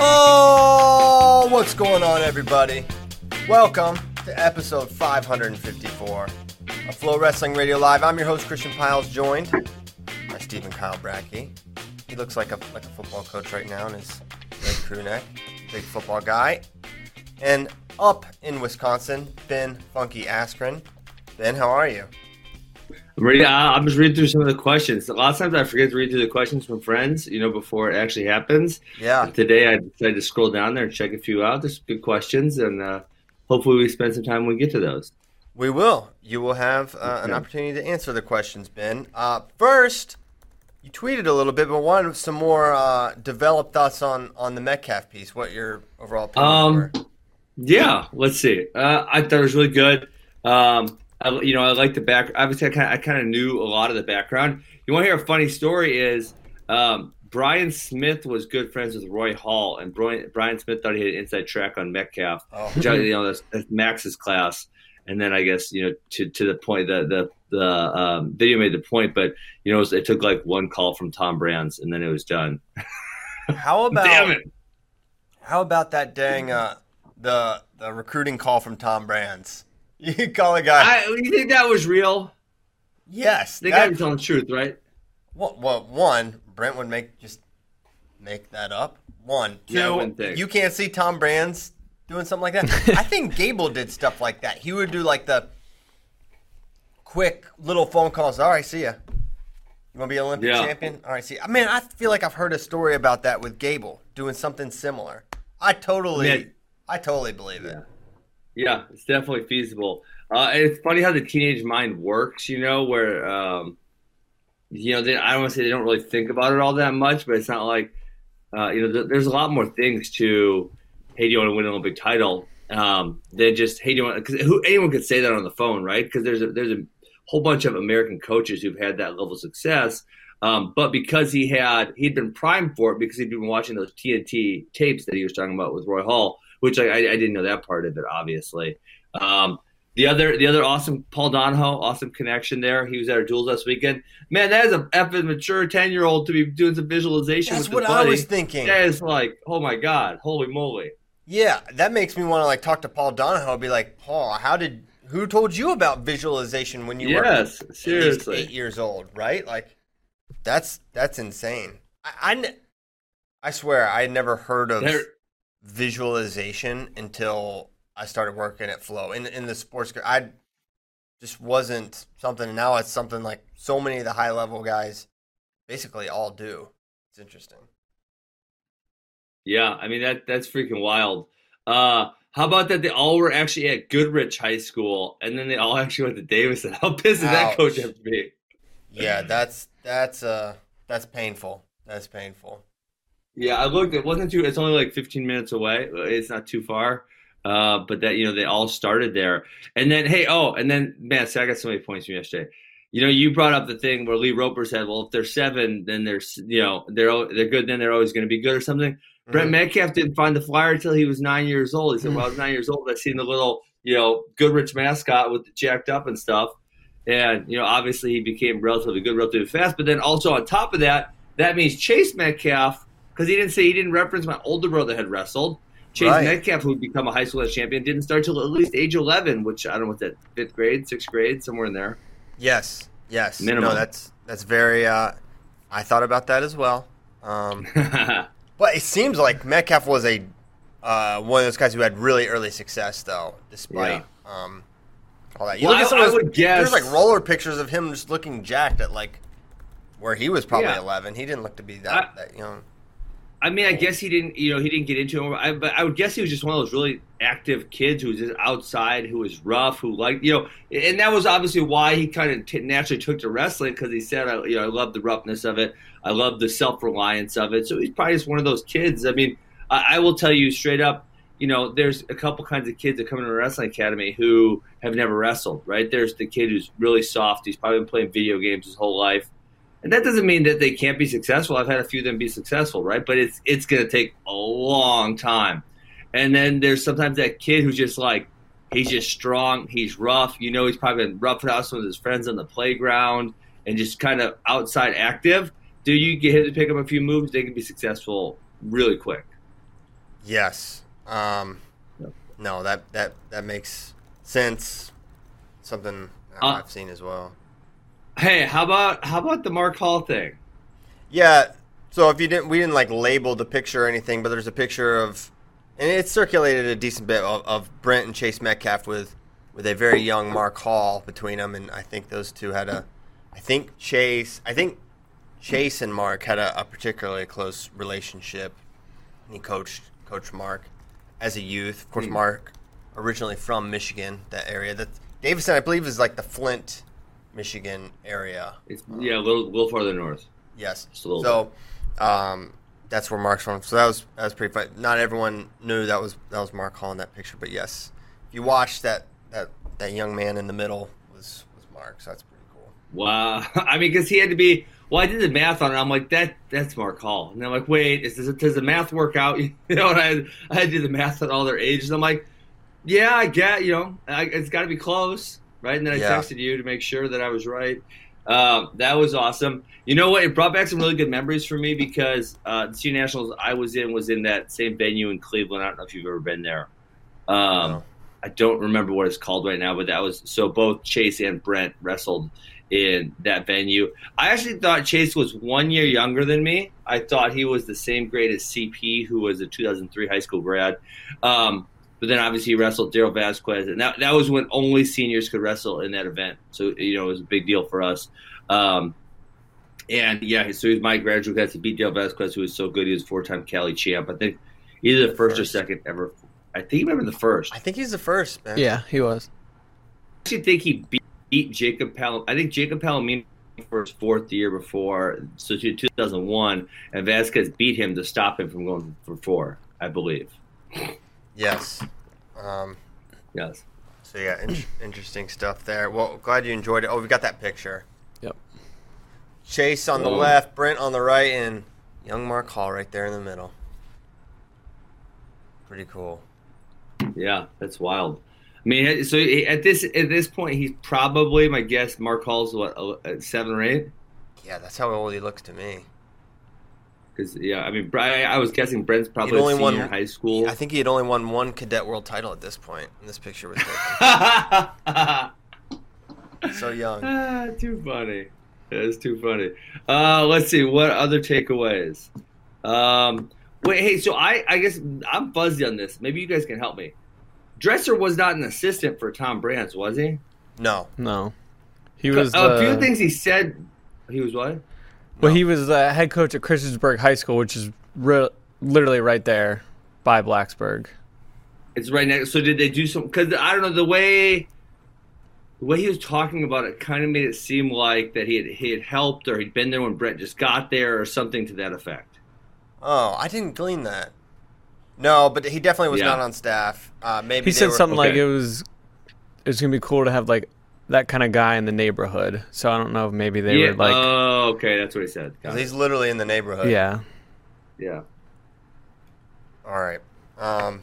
Oh, what's going on, everybody? Welcome to episode 554 of FloWrestling Radio Live. I'm your host, Christian Pyles, joined by Stephen Kyle Brackey. He looks like a like a football coach right now in his red crew neck. Big football guy. And up in Wisconsin, Ben Funky Askren. Ben, how are you? I'm. I'm just reading through some of the questions. A lot of times I forget to read through the questions from friends, you know, before it actually happens. Yeah. But today I decided to scroll down there and check a few out. There's good questions, and uh, hopefully we spend some time when we get to those. We will. You will have uh, an opportunity to answer the questions, Ben. Uh, first, you tweeted a little bit, but wanted some more uh, developed thoughts on on the Metcalf piece. What your overall opinions Um, were? Yeah, let's see. Uh, I thought it was really good. Um, I, you know, I like the back. Obviously, I kind of, I kind of knew a lot of the background. You want to hear a funny story? Is um, Brian Smith was good friends with Roy Hall, and Brian, Brian Smith thought he had an inside track on Metcalf, Oh. which I, you know that's, that's Max's class. And then I guess you know to to the point the the the um, video made the point, but you know it, was, it took like one call from Tom Brands, and then it was done. How about Damn it! how about that dang uh, the the recruiting call from Tom Brands? You call a guy. I, you think that was real? yes. They got to telling the truth, right? Well, well, one, Brent would make just make that up. One, two, Yeah, you can't see Tom Brands doing something like that. I think Gable did stuff like that. He would do like the quick little phone calls. All right, see ya. You want to be an Olympic Yeah. champion? All right, see. I mean, I feel like I've heard a story about that with Gable doing something similar. I totally, Man. I totally believe it. Yeah, it's definitely feasible. Uh, it's funny how the teenage mind works, you know, where, um, you know, they, I don't want to say they don't really think about it all that much, but it's not like, uh, you know, th- there's a lot more things to, hey, do you want to win an Olympic title? Um, than just, hey, do you want, because who, anyone could say that on the phone, right? Because there's a, there's a whole bunch of American coaches who've had that level of success. Um, but because he had, he'd been primed for it because he'd been watching those TNT tapes that he was talking about with Roy Hall, which I, I, didn't know that part of it, obviously. Um, the other, the other awesome Paul Donahoe, awesome connection there. He was at our duels last weekend. Man, that is a effing mature ten year old to be doing some visualization That's with what I was thinking. That is like, oh my god, holy moly! Yeah, that makes me want to like talk to Paul Donahoe. Be like, Paul, how did? Who told you about visualization when you were Yes, at least seriously. eight years old? Right? Like, that's that's insane. I I, I swear I had never heard of There- visualization until I started working at Flo in in the sports. I just wasn't something. and Now it's something like so many of the high level guys basically all do. It's interesting. Yeah, I mean that that's freaking wild. Uh, how about that? They all were actually at Goodrich High School, and then they all actually went to Davison. How pissed does that coach have to be? Yeah, that's that's uh that's painful. That's painful. Yeah, I looked. It wasn't too. It's only like 15 minutes away. It's not too far. Uh, but that you know they all started there, and then hey, oh, and then man, so I got so many points from yesterday. You know, you brought up the thing where Lee Roper said, "Well, if they're seven, then they're you know they're they're good. Then they're always going to be good or something." Brett Mhm. Metcalf didn't find the flyer until he was nine years old. He said, "Well, I was nine years old. I seen the little you know Goodrich mascot with the jacked up and stuff." And you know, obviously he became relatively good, relatively fast. But then also on top of that, that means Chase Metcalf, because he didn't say he didn't reference my older brother had wrestled. Chase Right. Metcalf, who would become a high school champion, didn't start till at least age 11, which I don't know what's that, fifth grade, sixth grade, somewhere in there. Yes, yes. Minimum. No, that's that's very. Uh, I thought about that as well. Um, but it seems like Metcalf was a uh, one of those guys who had really early success, though, despite um, all that. You Well, look at I- some of I those- would guess- there's like roller pictures of him just looking jacked at like where he was probably Yeah. 11. He didn't look to be that I- that young. I mean, I guess he didn't, you know, he didn't get into it. I, but I would guess he was just one of those really active kids who was just outside, who was rough, who liked, you know, and that was obviously why he kind of t- naturally took to wrestling because he said, I, you know, I love the roughness of it, I love the self reliance of it. So he's probably just one of those kids. I mean, I, I will tell you straight up, you know, there's a couple kinds of kids that come into a wrestling academy who have never wrestled, right? There's the kid who's really soft. He's probably been playing video games his whole life. And that doesn't mean that they can't be successful. I've had a few of them be successful, right? But it's it's going to take a long time. And then there's sometimes that kid who's just like he's just strong, he's rough. You know, he's probably been roughing out some of his friends on the playground and just kind of outside active. Do you get him to pick up a few moves? They can be successful really quick. Yes. Um, Yep. No, that that that makes sense. Something Uh, I've seen as well. Hey, how about how about the Mark Hall thing? Yeah. So if you didn't, we didn't like label the picture or anything, but there's a picture of, and it circulated a decent bit of, of Brent and Chase Metcalf with, with a very young Mark Hall between them, and I think those two had a, I think Chase, I think Chase and Mark had a, a particularly close relationship. He coached Coach Mark as a youth. Of course, Hmm. Mark originally from Michigan, that area. That Davison, I believe, is like the Flint, Michigan area. It's yeah, a little little farther north. Yes. Just a little so, um, that's where Mark's from. So that was that was pretty fun. Not everyone knew that was that was Mark Hall in that picture, but yes, if you watch that that that young man in the middle was was Mark. So that's pretty cool. Wow. I mean, because he had to be. Well, I did the math on it. I'm like, that that's Mark Hall. And I'm like, wait, is this, does the math work out? You know, and I, I had to do the math on all their ages. I'm like, yeah, I get, you know, I, it's got to be close, right? And then I Yeah. texted you to make sure that I was right. Um, that was awesome. You know what? It brought back some really good memories for me because uh, the Senior Nationals I was in was in that same venue in Cleveland. I don't know if you've ever been there. Um, No. I don't remember what it's called right now, but that was so both Chase and Brent wrestled in that venue. I actually thought Chase was one year younger than me. I thought he was the same grade as CP, who was a 2003 high school grad. Um, but then obviously he wrestled Daryl Vasquez, and that, that was when only seniors could wrestle in that event. So, you know, it was a big deal for us. Um, and yeah, so he was my graduate class. He beat Daryl Vasquez, who was so good. He was four time Cali champ. I think either the first or second ever. I think he remember the first. I think he's the first man. Yeah, he was. I actually think he beat, beat Jacob Palom. I think Jacob Palomino for his fourth year before, so to 2001, and Vasquez beat him to stop him from going for four, I believe. Yes. Um, Yes. so yeah, in- interesting stuff there. Well, glad you enjoyed it. Oh, we got that picture. Yep. Chase on the Whoa. left, Brent on the right, and young Mark Hall right there in the middle. Pretty cool. Yeah, that's wild. I mean, so at this at this point, he's probably my guess. Mark Hall's what uh, seven or eight? Yeah, that's how old he looks to me. Because yeah, I mean, I, I was guessing Brent's probably He'd a only senior won- high school. I think he had only won one cadet world title at this point. And this picture was taken. so young. Ah, too funny. That's too funny. Uh, let's see what other takeaways. Um, wait, hey, so I, I guess I'm fuzzy on this. Maybe you guys can help me. Dresser was not an assistant for Tom Brands, was he? No. No, he was. a few uh, things he said. He was what? Well, he was the head coach at Christiansburg High School, which is re- literally right there by Blacksburg. It's right next. So did they do some? Because I don't know the way. The way he was talking about it kind of made it seem like that he had he had helped or he'd been there when Brett just got there or something to that effect. Oh, I didn't glean that. No, but he definitely was Yeah. not on staff. Uh, maybe He they said were- something like it was It's gonna be cool to have like that kind of guy in the neighborhood. So I don't know if maybe they yeah. were like, oh, okay, that's what he said. Got 'cause it. He's literally in the neighborhood. yeah, Yeah. All right. Um,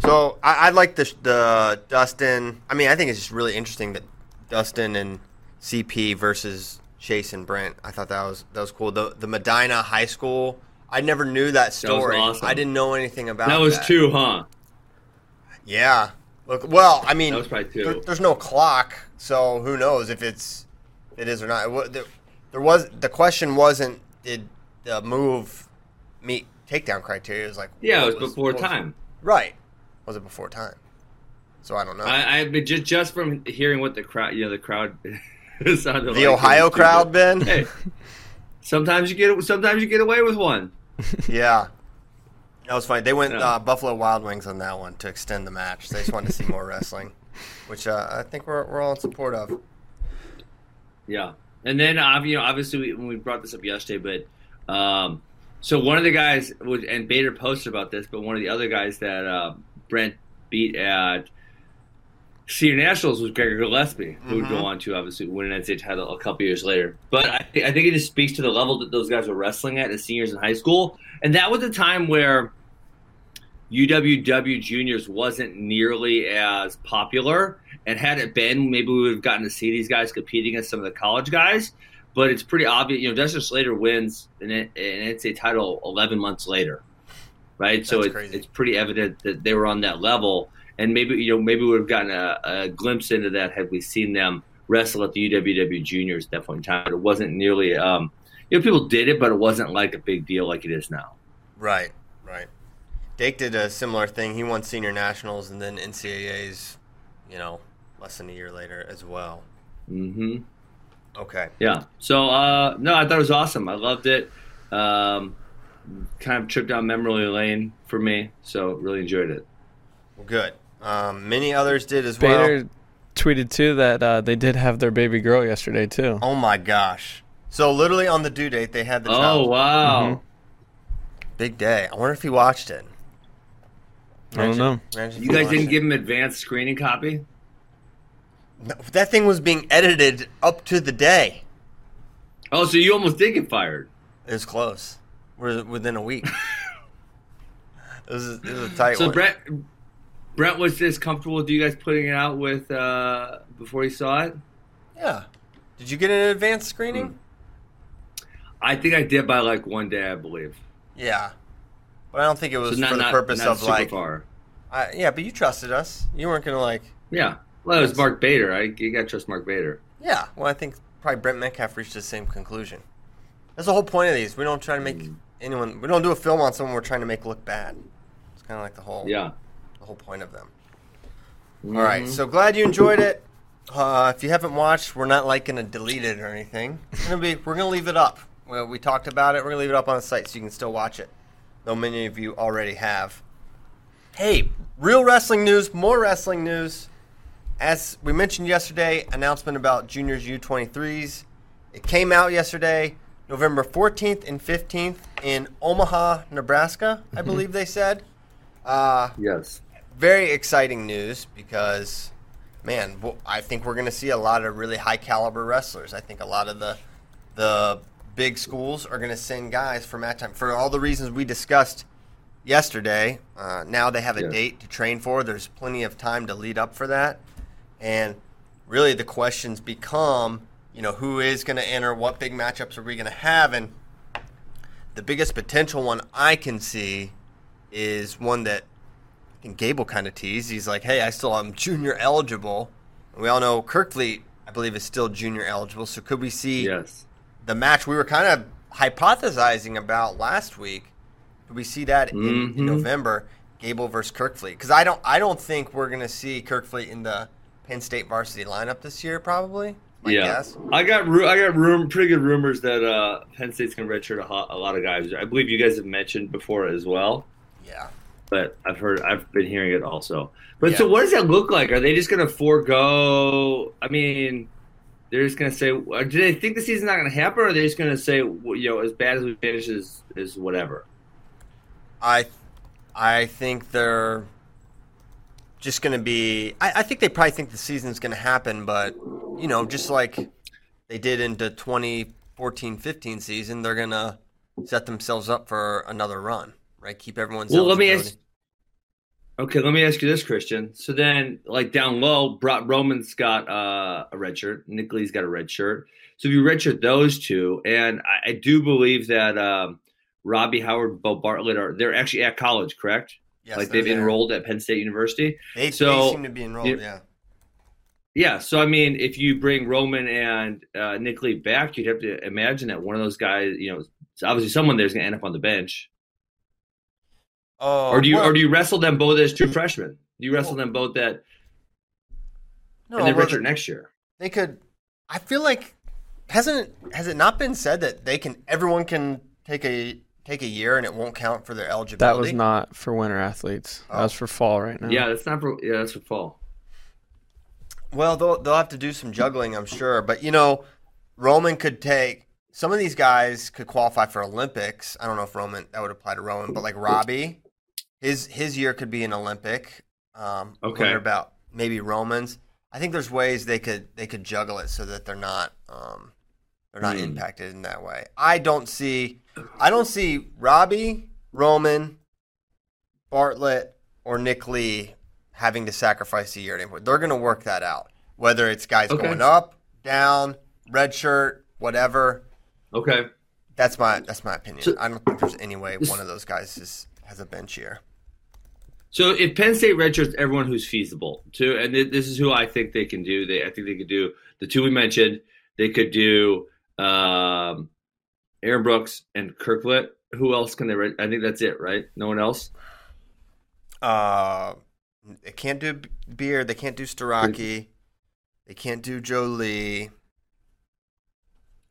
so I, I like the the Dustin. I mean, I think it's just really interesting that Dustin and CP versus Chase and Brent. I thought that was that was cool. The the Medina High School I never knew that story. awesome. I didn't know anything about That was two, huh? Yeah. Look, well, I mean, That was probably two. there- there's no clock, so who knows if it's it is or not. There, there was the question wasn't did the move meet takedown criteria? It was like Yeah, it what was before what time. Right. Was it before time? So I don't know. I, I just just from hearing what the crowd, you know, the crowd sounded the like, Ohio crowd. Ben. Hey, sometimes you get sometimes you get away with one. Yeah. That was funny. They went Yeah. uh, Buffalo Wild Wings on that one to extend the match. They just wanted to see more wrestling, which uh, I think we're, we're all in support of. Yeah, and then uh, you know, obviously, we, when we brought this up yesterday, but um, so one of the guys was, and Bader posted about this, but one of the other guys that uh, Brent beat at senior nationals was Gregor Gillespie, who would go mm-hmm. on to obviously win an NCAA title a couple years later. But I, thi- I think it just speaks to the level that those guys were wrestling at as seniors in high school, and that was a time where UWW juniors wasn't nearly as popular. And had it been, maybe we would have gotten to see these guys competing against some of the college guys. But it's pretty obvious, you know, Dustin Schlatter wins an, an NCAA title 11 months later, right? so it's, it's pretty evident that they were on that level. And maybe, you know, maybe we would have gotten a, a glimpse into that had we seen them wrestle at the UWW juniors at that point in time. But it wasn't nearly, um, you know, people did it, but it wasn't like a big deal like it is now. Right, right. Dake did a similar thing. He won senior nationals and then NCAAs, you know, less than a year later as well. hmm Okay. Yeah. So uh, no, I thought it was awesome. I loved it. Um, kind of trip down memory lane for me. So really enjoyed it. Well, good. Um, many others did as well. Bader tweeted too that uh, they did have their baby girl yesterday too. Oh my gosh. So literally on the due date, they had the Oh child. wow. Big day. I wonder if he watched it. I don't know. You guys didn't it. give him advanced screening copy? No, that thing was being edited up to the day. Oh, so you almost did get fired. It was close. We're within a week. it, was, it was a tight So one. Brent, Brent was this comfortable with you guys putting it out with uh, before he saw it. yeah. Did you get an advanced screening? I think I did by like one day, I believe. Yeah. But I don't think it was so not for the not, purpose not of like. far. I, yeah, but you trusted us. You weren't gonna like. Yeah. Well, it was Mark Bader. I you got to trust Mark Bader. Yeah. Well, I think probably Brent Metcalf reached the same conclusion. That's the whole point of these. We don't try to make Hmm. anyone. We don't do a film on someone we're trying to make look bad. It's kind of like the whole. Yeah. Whole point of them. All right. So glad you enjoyed it. Uh, if you haven't watched, we're not like gonna delete it or anything. It's gonna be. We're gonna leave it up. Well, we talked about it. We're gonna leave it up on the site so you can still watch it. Though many of you already have. Hey, real wrestling news. More wrestling news. As we mentioned yesterday, announcement about juniors U23s. It came out yesterday, November 14th and 15th in Omaha, Nebraska. I believe they said. Uh, Yes. Very exciting news because, man, I think we're going to see a lot of really high caliber wrestlers. I think a lot of the the big schools are going to send guys for match time for all the reasons we discussed yesterday. Uh, now they have a Yes. date to train for. There's plenty of time to lead up for that, and really the questions become, you know, who is going to enter? What big matchups are we going to have? And the biggest potential one I can see is one that I think Gable kind of teased. He's like, "Hey, I still am junior eligible." And we all know Kerkvliet, I believe, is still junior eligible. So could we see Yes. the match we were kind of hypothesizing about last week? Could we see that in, in Mhm. November, Gable versus Kerkvliet? Because I don't, I don't think we're going to see Kerkvliet in the Penn State varsity lineup this year. Probably, my yeah. guess. I got ru- I got room pretty good rumors that uh, Penn State's gonna redshirt a, a lot of guys. I believe you guys have mentioned before as well. Yeah. But I've heard I've been hearing it also. But Yeah. so what does that look like? Are they just going to forego? I mean, they're just going to say, uh, do they think the season's not going to happen, or are they just going to say, you know, as bad as we finish is is whatever? I, I think they're just going to be. I, I think they probably think the season's going to happen, but you know, just like they did in the 2014-15 season, they're going to set themselves up for another run, right? Keep everyone's. Well, let me ask. Okay, let me ask you this, Christian. So then, like down low, Bro- Roman's got uh, a red shirt. Nick Lee's got a red shirt. So if you redshirt those two, and I, I do believe that um, Robbie Howard, Bo Bartlett are they're actually at college, correct? Yes, like they've there. enrolled at Penn State University. They, so- they seem to be enrolled. you- yeah. Yeah, so I mean, if you bring Roman and uh, Nick Lee back, you'd have to imagine that one of those guys, you know, obviously someone there's going to end up on the bench. Oh, or do you well, or do you wrestle them both as true freshmen? Do you wrestle them both that no, and then well, redshirt next year? they could. I feel like hasn't it, has it not been said that they can everyone can take a take a year and it won't count for their eligibility? That was not for winter athletes. That Oh. was for fall right now. Yeah, that's not for yeah, that's for fall. Well, they'll they'll have to do some juggling, I'm sure. But you know, Roman could take some of these guys could qualify for Olympics. I don't know if Roman that would apply to Roman, but like Robbie, his his year could be an Olympic. Um, Okay. about maybe Romans. I think there's ways they could they could juggle it so that they're not um, they're not Hmm. impacted in that way. I don't see I don't see Robbie, Roman, Bartlett, or Nick Lee having to sacrifice a year anymore. They're going to work that out. Whether it's guys Okay. going up, down, red shirt, whatever. Okay. That's my that's my opinion. So- I don't think there's any way one of those guys is, has a bench year. So if Penn State redshirts everyone who's feasible too, and th- this is who I think they can do. They I think they could do the two we mentioned. They could do um, Aaron Brooks and Kerkvliet. Who else can they? Red- I think that's it, right? No one else. Uh, they can't do Beard. They can't do Starocci. They can't do Joe Lee.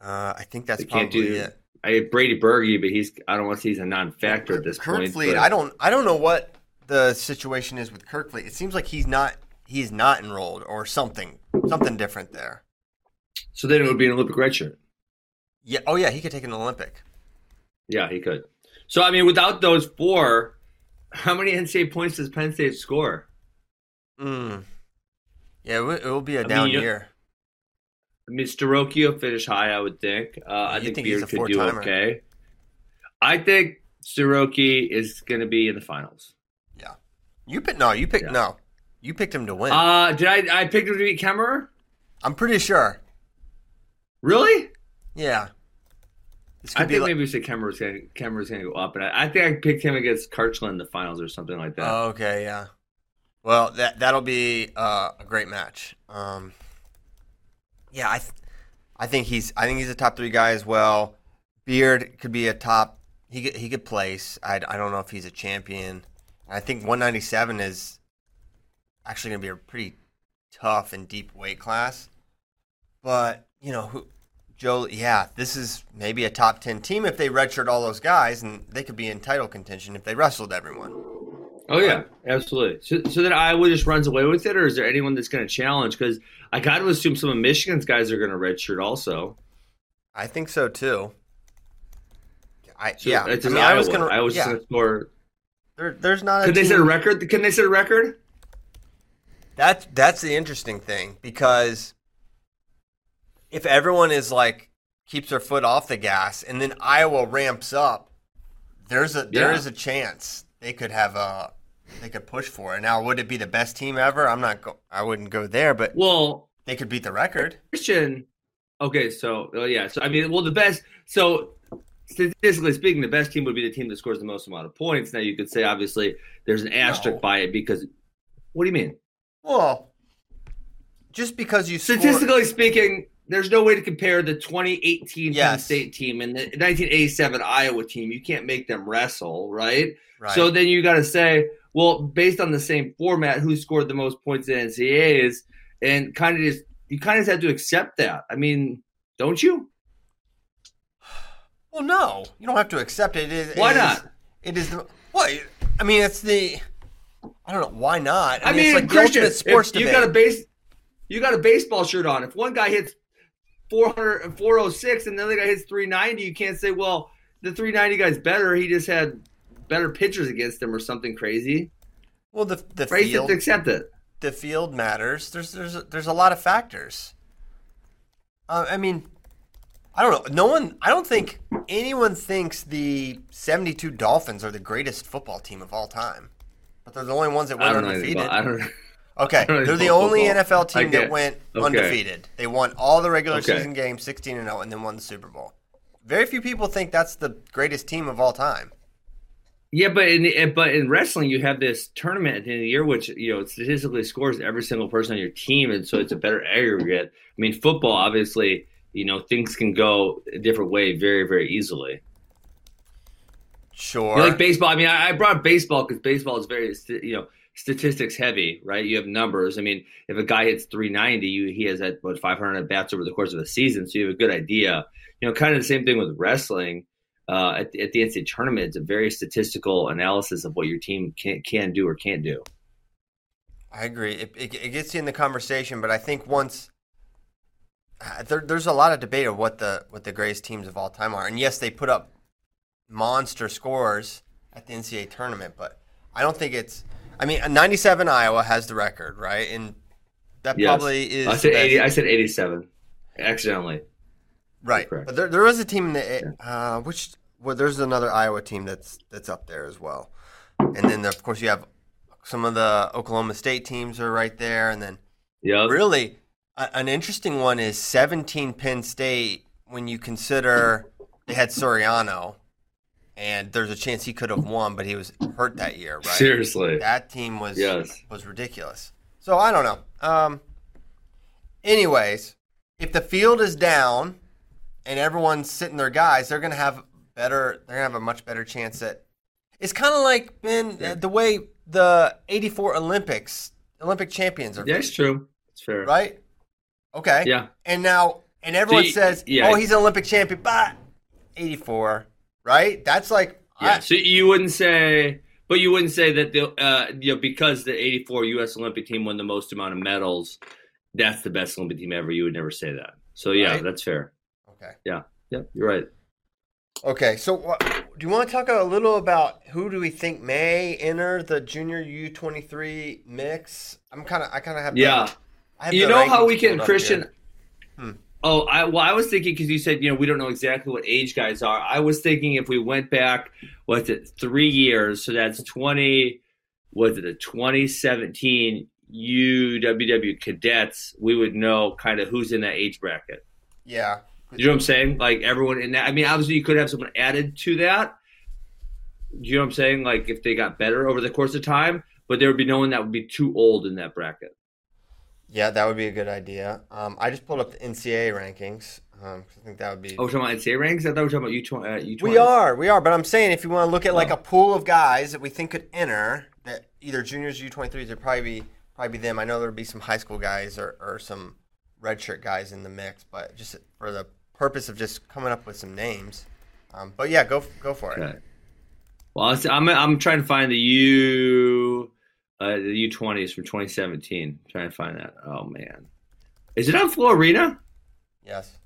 Uh, I think that's They can't probably do- it. I Brady Berge, but he's I don't want to say he's a non-factor at this Kurt point. Fleet, but- I don't I don't know what the situation is with Kerkvliet. It seems like he's not he's not enrolled or something something different there. So then it would be an Olympic redshirt. Yeah. Oh yeah, he could take an Olympic. Yeah, he could. So I mean, without those four, how many NCAA points does Penn State score? Mm. Yeah, it will, it will be a mean, down you- year. I mean, will finish high, I would think. Uh, I think, think he's Beard a could do okay. I think Starocci is going to be in the finals. Yeah. You picked, no. You picked, Yeah. no. You picked him to win. Uh, did I? I picked him to beat Kemerer. I'm pretty sure. Really? Yeah. I think like, maybe we said Kemerer's going going to go up, and I, I think I picked him against Kirchland in the finals or something like that. Oh, okay, yeah. Well, that that'll be uh, a great match. Um, yeah, I, th- I think he's I think he's a top three guy as well. Beard could be a top. He could, he could place. I, I don't know if he's a champion. I think 197 is actually going to be a pretty tough and deep weight class. But you know who. Joe, yeah, this is maybe a top 10 team if they redshirt all those guys, and they could be in title contention if they wrestled everyone. Oh yeah, absolutely. So, so that Iowa just runs away with it, or is there anyone that's going to challenge? Because I got to assume some of Michigan's guys are going to redshirt also. I think so too. I So yeah. it's I just mean, I was gonna. I was yeah. just going to score. There, there's not a. Could they set a record? Can they set a record? That's that's the interesting thing because if everyone is like keeps their foot off the gas and then Iowa ramps up, there's a there Yeah. is a chance they could have a they could push for it. Now, would it be the best team ever? I'm not. Go, I wouldn't go there, but Well, they could beat the record. Christian. Okay, so well, yeah, so I mean, well, the best. So statistically speaking, the best team would be the team that scores the most amount of points. Now, you could say obviously there's an asterisk No. by it because. What do you mean? Well, just because you Statistically speaking, there's no way to compare the 2018 Penn State team and the 1987 Iowa team. You can't make them wrestle, right? right. So then you got to say, well, based on the same format, who scored the most points in NCAAs, and kind of just you kind of have to accept that. I mean, don't you? Well, no, you don't have to accept it. it is, Why it is- not? It is the what? I mean, it's the. I don't know why not. I, mean, it's like Christian, the ultimate sports if you got a base, you got a baseball shirt on. If one guy hits 400 and 406 and the other guy hits 390, you can't say, well, the 390 guy's better. He just had better pitchers against him or something crazy. well, the the have field, to accept it. the field matters. There's there's a, there's a lot of factors. Uh, I mean, I don't know. No one. I don't think anyone thinks the '72 Dolphins are the greatest football team of all time, but they're the only ones that went undefeated. about- I don't. Okay, don't they're the only football. NFL team that went Okay. undefeated. They won all the regular Okay. season games, 16 and 0, and then won the Super Bowl. very few people think that's the greatest team of all time. Yeah, but in eh, but in wrestling, you have this tournament at the end of the year, which you know statistically scores every single person on your team, and so it's a better aggregate. I mean, football, obviously, you know, things can go a different way very, very easily. Sure. You know, like baseball. I mean, I, I brought baseball because baseball is very, you know, statistics heavy, right? You have numbers. I mean, if a guy hits 390, you, he has at what 500 at bats over the course of a season, so you have a good idea. You know, kind of the same thing with wrestling uh, at, the, at the NCAA tournament, it's a very statistical analysis of what your team can, can do or can't do. I agree. It, it, it gets you in the conversation, but I think once uh, there, there's a lot of debate of what the what the greatest teams of all time are, and yes, they put up monster scores at the NCAA tournament, but I don't think it's. I mean, 97 Iowa has the record, right? And that yes. probably is. I said 80. I said 87, accidentally. Right, but there, there is a team that uh, which well, there's another Iowa team that's that's up there as well, and then of course you have some of the Oklahoma State teams are right there, and then yeah, really a, an interesting one is 17 Penn State when you consider they had Suriano, and there's a chance he could have won, but he was hurt that year, right? Seriously, that team was yes. was ridiculous. So I don't know. Um, anyways, if the field is down and everyone's sitting their guys, they're going to have better. They're going to have a much better chance at. It's kind of like been uh, the way the '84 Olympics Olympic champions are. Yeah, it's true. It's fair, right? Okay. Yeah. And now, and everyone you, says, yeah. "Oh, he's an Olympic champion," but '84, right? That's like. Yeah. I, so you wouldn't say, but you wouldn't say that the uh, you know because the '84 U.S. Olympic team won the most amount of medals, that's the best Olympic team ever. You would never say that. So yeah, right? that's fair. Okay. Yeah. Yeah. You're right. Okay. So do you want to talk a little about who do we think may enter the junior U23 mix? I'm kind of I kind of have yeah. The, have you know how we can Christian. Hmm. Oh, I, well, I was thinking because you said you know we don't know exactly what age guys are. I was thinking if we went back, what's it, three years? So that's twenty. Was it a 2017 UWW cadets? We would know kind of who's in that age bracket. Yeah, you know what I'm saying? Like everyone in that. I mean, obviously you could have someone added to that. You know what I'm saying? Like if they got better over the course of time, but there would be no one that would be too old in that bracket. Yeah, that would be a good idea. Um, I just pulled up the NCAA rankings. Um, I think that would be. Oh, we're talking about NCAA rankings. I thought we were talking about. Uh, U20. We are, we are. But I'm saying if you want to look at like oh. a pool of guys that we think could enter, that either juniors, or U twenty threes, would probably be probably be them. I know there would be some high school guys or, or some redshirt guys in the mix, but just for the purpose of just coming up with some names. Um, but yeah, go go for it. Okay. Well, I'm I'm trying to find the U uh, the U20s from 2017. I'm trying to find that. Oh man, is it on Arena? Yes.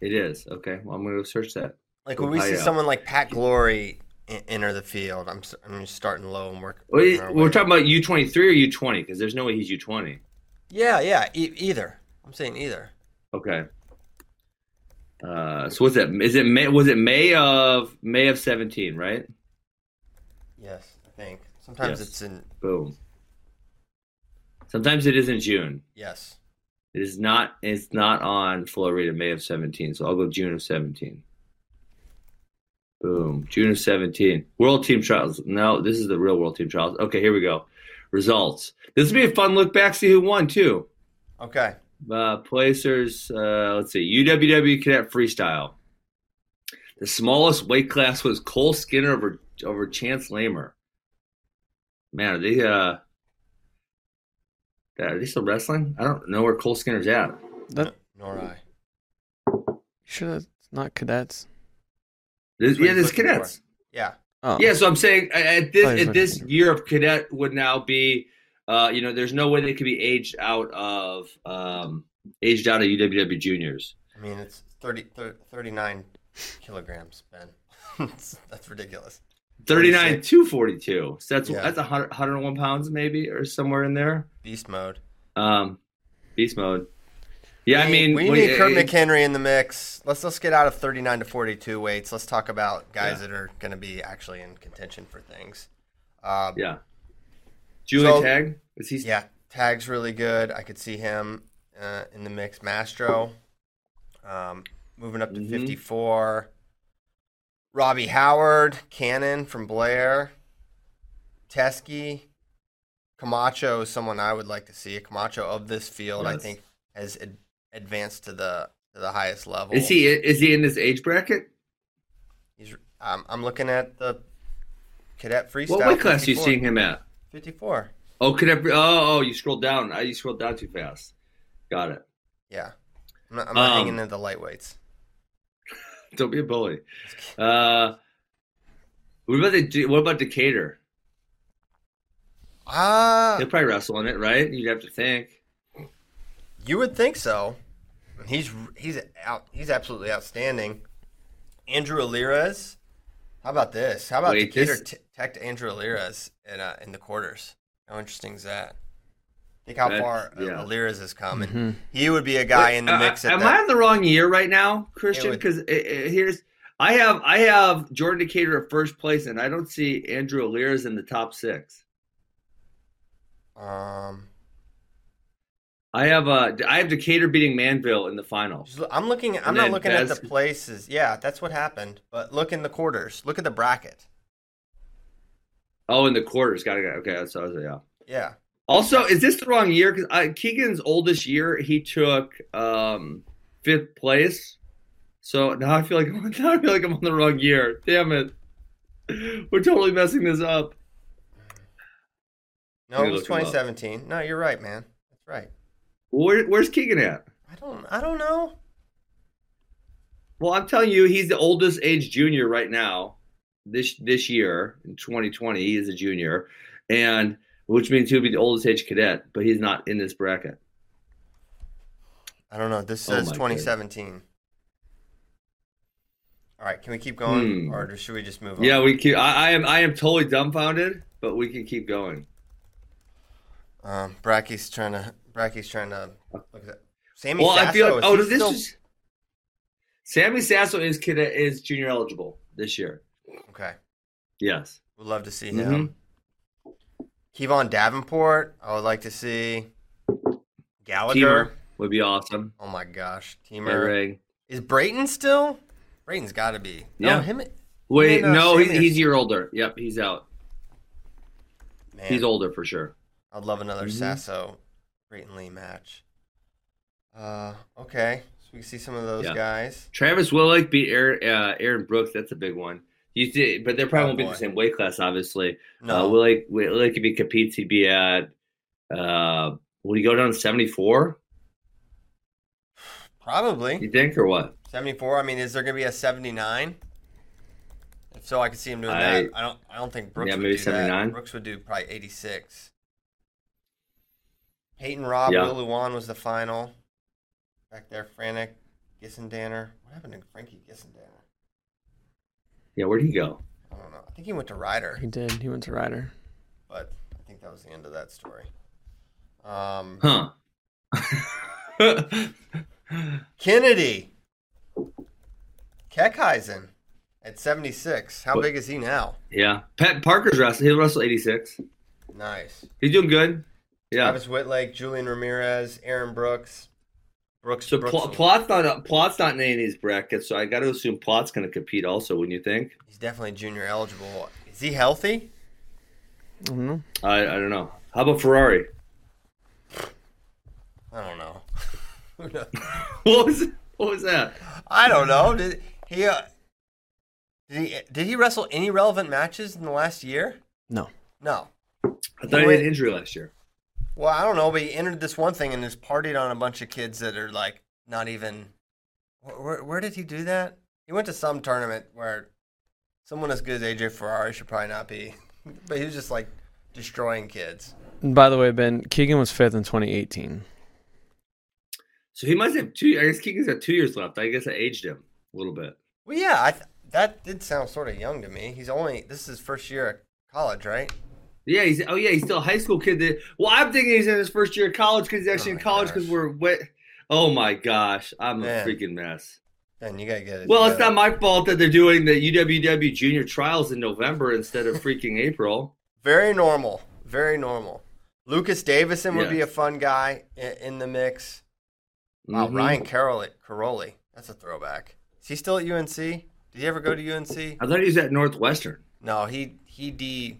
It is. Okay. Well, I'm going to go search that. Like when we see someone like Pat Glory enter the field, I'm I'm just starting low and work. Well, we're talking about U23 or U20 because there's no way he's U20. Yeah, yeah, e- either. I'm saying either. Okay. Uh, so what's that? Is it May? Was it May of May of seventeen? Right. Yes, I think. Sometimes yes. it's in. Boom. Sometimes it is in June. Yes. It is not. It's not on Florida May of seventeen. So I'll go June of seventeen. Boom. June of seventeen. World Team Trials. No, this is the real World Team Trials. Okay, here we go. Results. This will be a fun look back. See who won too. Okay. Uh, placers, uh, let's see, UWW Cadet Freestyle. The smallest weight class was Cole Skinner over over Chance Lamer. Man, are they uh, are they still wrestling? I don't know where Cole Skinner's at. That, nor I. Sure, that's not cadets. This, yeah, there's cadets. For. Yeah. Oh. Yeah, so I'm saying at this at this year of cadet would now be uh, you know, there's no way they could be aged out of um, aged out of UWW juniors. I mean, it's 30, 30 39 kilograms, Ben. that's ridiculous. 39 to 42. So that's yeah. that's 100, 101 pounds maybe or somewhere in there. Beast mode. Um, beast mode. Yeah, we, I mean, we need Kurt McHenry in the mix. Let's let's get out of 39 to 42 weights. Let's talk about guys yeah. that are going to be actually in contention for things. Uh, yeah. Julie so, Tag is he? Yeah, Tag's really good. I could see him uh, in the mix. Mastro. Um, moving up to Mhm. 54. Robbie Howard, Cannon from Blair, Teskey, Camacho is someone I would like to see. Camacho of this field, I think, has ad- advanced to the to the highest level. Is he is he in this age bracket? He's, um, I'm looking at the cadet freestyle. What weight class are you seeing him at? 54. Oh, could have, oh, oh, you scrolled down. I you scrolled down too fast. Got it. Yeah. I'm not, I'm not Um, hanging in the lightweights. Don't be a bully. Uh, what about the what about Decatur? Ah, He'll probably wrestle in it, right? You'd have to think. you would think so. He's he's out. He's absolutely outstanding. Andrew Alirez. How about this? How about Wait, Decatur this- t- teched Andrew Alirez in uh, in the quarters? How interesting is that? Think how That's- far uh, yeah. Alirez has come, and he would be a guy in the Uh, mix. At am that. I in the wrong year right now, Christian? would- Because here's I have I have Jordan Decatur at first place, and I don't see Andrew Alirez in the top six. Um, I have uh I have Decatur beating Manville in the final. I'm looking. I'm And not looking at the places. Yeah, that's what happened. But look in the quarters. Look at the bracket. Oh, in the quarters, got to go. Okay, so yeah. Yeah. Also, is this the wrong year? Because Keegan's oldest year, he took um, fifth place. So now I feel like now I feel like I'm on the wrong year. Damn it, we're totally messing this up. No, it was look up. 2017. No, you're right, man. That's right. Where, where's Keegan at? I don't. I don't know. Well, I'm telling you, he's the oldest age junior right now. This this year in 2020, he is a junior, and which means he'll be the oldest age cadet, but he's not in this bracket. I don't know. This Oh says my 2017. All right, can we keep going, Hmm. or should we just move on? Yeah, we keep. I, I am I am totally dumbfounded, but we can keep going. Um, Bracky's trying to. Bracky's trying to look at. Sammy Well, Sasso, I feel like oh, this still- is Sammy Sasso is kid is junior eligible this year. okay. Yes. Would love to see Mhm. him. Kevon Davenport. I would like to see. Gallagher. Teamer would be awesome. Oh my gosh, Teamer. Is Brayton still? Brayton's got to be. No, Yeah. him. Wait, No, no, he's, he's a year older. Yep, he's out. Man, He's older for sure. I'd love another Mhm. Sasso Lee match. Uh, okay, so we can see some of those Yeah. guys. Travis Willick beat Aaron, uh, Aaron Brooks. That's a big one. You but they probably Oh, won't be the same weight class, obviously. No, Uh, Willick, Willick, if he competes, he'd be at. Uh, would he go down to seventy four? probably You think, or what? seventy-four. I mean, is there gonna be a seventy-nine? If so, I could see him doing I- that. I don't. I don't think Brooks Yeah, would maybe do 79. Brooks would do probably eighty-six. Peyton Robb, Yeah. Will Lewan was the final. Back there, Frantic, Gissendanner. What happened to Frankie Gissendanner? Yeah, where'd he go? I don't know. I think he went to Rider. He did. He went to Rider. but I think that was the end of that story. Um, Huh. Kennedy, Keckeisen at 76. How What- big is he now? yeah. Pat Parker's wrestling. He'll wrestle 86. Nice. He's doing good. Yeah. Travis Wittlake, Julian Ramirez, Aaron Brooks. Brooks. So Brooks Pl- Plott's not Plott's not in any of these brackets, so I got to assume Plott's going to compete also. Wouldn't you think? he's definitely junior eligible. Is he healthy? I don't know. I I don't know. How about Ferrari? I don't know. Who knows? What was what was that? I don't know. Did he? Uh, did he? Did he wrestle any relevant matches in the last year? No. No. I thought he went- had an injury last year. Well, I don't know, but he entered this one thing and just partied on a bunch of kids that are like not even. Where, where, where did he do that? He went to some tournament where someone as good as AJ Ferrari should probably not be, but he was just like destroying kids. By the way, Ben Keegan was fifth in 2018. So he must have two. I guess Keegan's got two years left. I guess I aged him a little bit. Well, yeah, I th- that did sound sort of young to me. He's only this is his first year at college, right? Yeah, he's oh yeah, he's still a high school kid. That, well, I'm thinking he's in his first year of college because he's actually Oh in college because we're wet. Oh my gosh, I'm Man. a freaking mess. Then you gotta get it. Well, it's not my fault that they're doing the UWW junior trials in November instead of freaking April. Very normal. Very normal. Lucas Davison would be a fun guy in, in the mix. Wow, Mhm. Ryan Caroli, Caroli. That's a throwback. Is he still at UNC? Did he ever go to UNC? I thought he was at Northwestern. No, he he de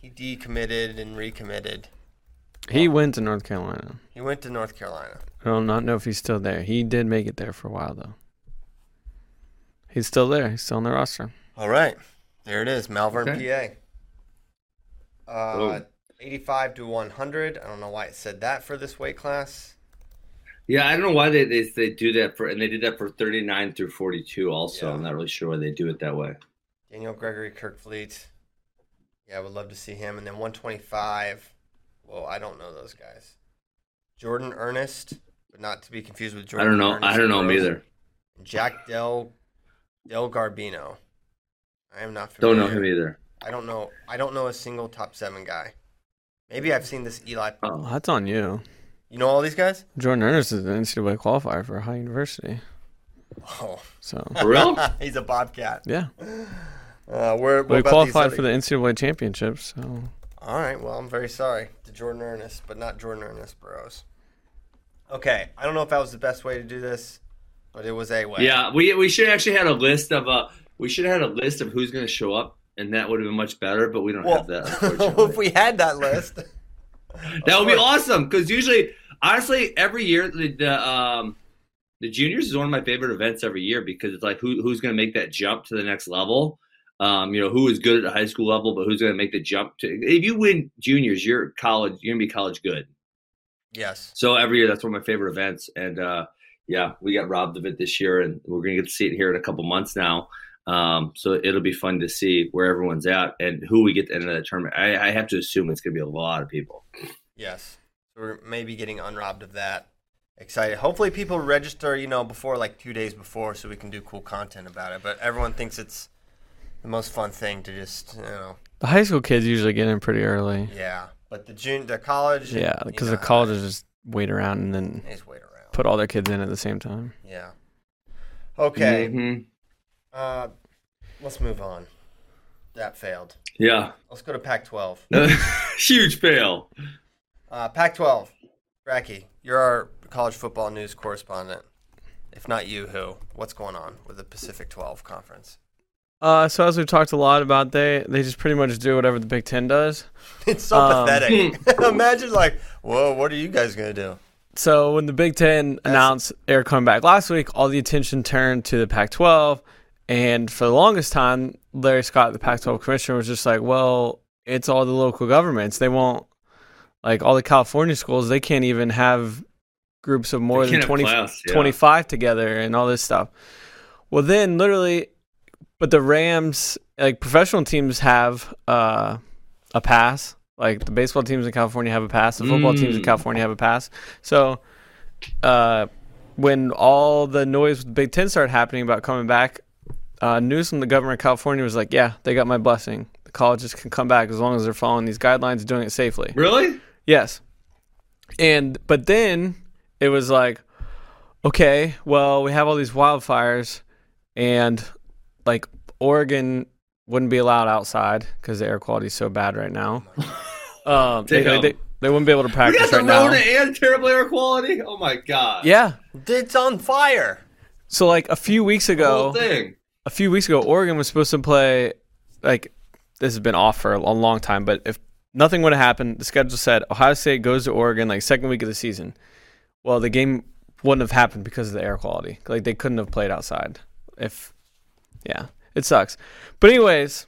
he decommitted and recommitted. He went to North Carolina. He went to North Carolina. I do not not know if he's still there. He did make it there for a while though. He's still there. He's still on the roster. All right, there it is, Malvern, Okay. PA. Uh, 85 to 100. I don't know why it said that for this weight class. Yeah, I don't know why they, they they do that for, and they did that for 39 through 42. Also, Yeah. I'm not really sure why they do it that way. Daniel Gregory Kerkvliet. Yeah, I would love to see him. And then 125. Well, I don't know those guys. Jordan Ernest, but not to be confused with Jordan. I don't know. Ernest I don't know him either. Jack Del Del Garbino. I am not Don't know him either. I don't know. I don't know a single top seven guy. Maybe I've seen this Eli. Oh, that's on you. You know all these guys? Jordan Ernest is an NCAA qualifier for Ohio University. Oh, So For real? he's a bobcat. yeah, Uh, where, we what about these qualified for the NCAA championships. So All right. Well, I'm very sorry to Jordan Ernest, but not Jordan Ernest Burroughs. Okay. I don't know if that was the best way to do this, but it was a way. Yeah, we we should actually had a list of uh we should have had a list of who's going to show up, and that would have been much better. But we don't Well, have that. if we had that list, that would be awesome because usually, honestly, every year the, the um the juniors is one of my favorite events every year because it's like who who's going to make that jump to the next level. Um, you know who is good at the high school level, but who's going to make the jump to? If you win juniors, you're college. You're going to be college good. yes. So every year, that's one of my favorite events. And uh, yeah, we got robbed of it this year, and we're going to get to see it here in a couple months now. Um, so it'll be fun to see where everyone's at and who we get to enter that tournament. I, I have to assume it's going to be a lot of people. Yes. So we're maybe getting unrobbed of that. Excited. Hopefully, people register, you know, before like two days before, so we can do cool content about it. But everyone thinks it's the most fun thing to just, you know, the high school kids usually get in pretty early. yeah. But the June, the college, Yeah, because the colleges just wait around and then They just wait around. put all their kids in at the same time. Yeah. Okay. Mhm. Uh, let's move on. That failed. Yeah. Let's go to Pac-12. Huge fail. Uh, Pac-12. Bracky, you're our college football news correspondent. If not you, who? What's going on with the Pacific 12 conference? Uh, so as we've talked a lot about, they they just pretty much do whatever the Big Ten does. It's so Um, pathetic. Imagine like, whoa, what are you guys gonna do? So when the Big Ten announced they were coming back last week, all the attention turned to the Pac-12, and for the longest time, Larry Scott, the Pac-12 commissioner, was just like, "Well, it's all the local governments. They won't like all the California schools. They can't even have groups of more They than can't 20, class, yeah. 25 together and all this stuff." Well, then literally, but the Rams, like professional teams, have uh, a pass. Like the baseball teams in California have a pass. The football teams in Mm. California have a pass. So, uh, when all the noise with the Big Ten started happening about coming back, uh, Newsom, the governor of California, was like, "Yeah, they got my blessing. The colleges can come back as long as they're following these guidelines doing it safely." Really? Yes. And but then it was like, okay, well, we have all these wildfires, and like Oregon wouldn't be allowed outside because the air quality is so bad right now. Um, they, they, they, they wouldn't be able to We practice got the right now. Rona and terrible air quality. Oh my god. Yeah. It's on fire. So like a few weeks ago, thing. a few weeks ago, Oregon was supposed to play. Like this has been off for a a long time, but if nothing would have happened, the schedule said Ohio State goes to Oregon like second week of the season. Well, the game wouldn't have happened because of the air quality. Like they couldn't have played outside. If yeah, it sucks. But anyways,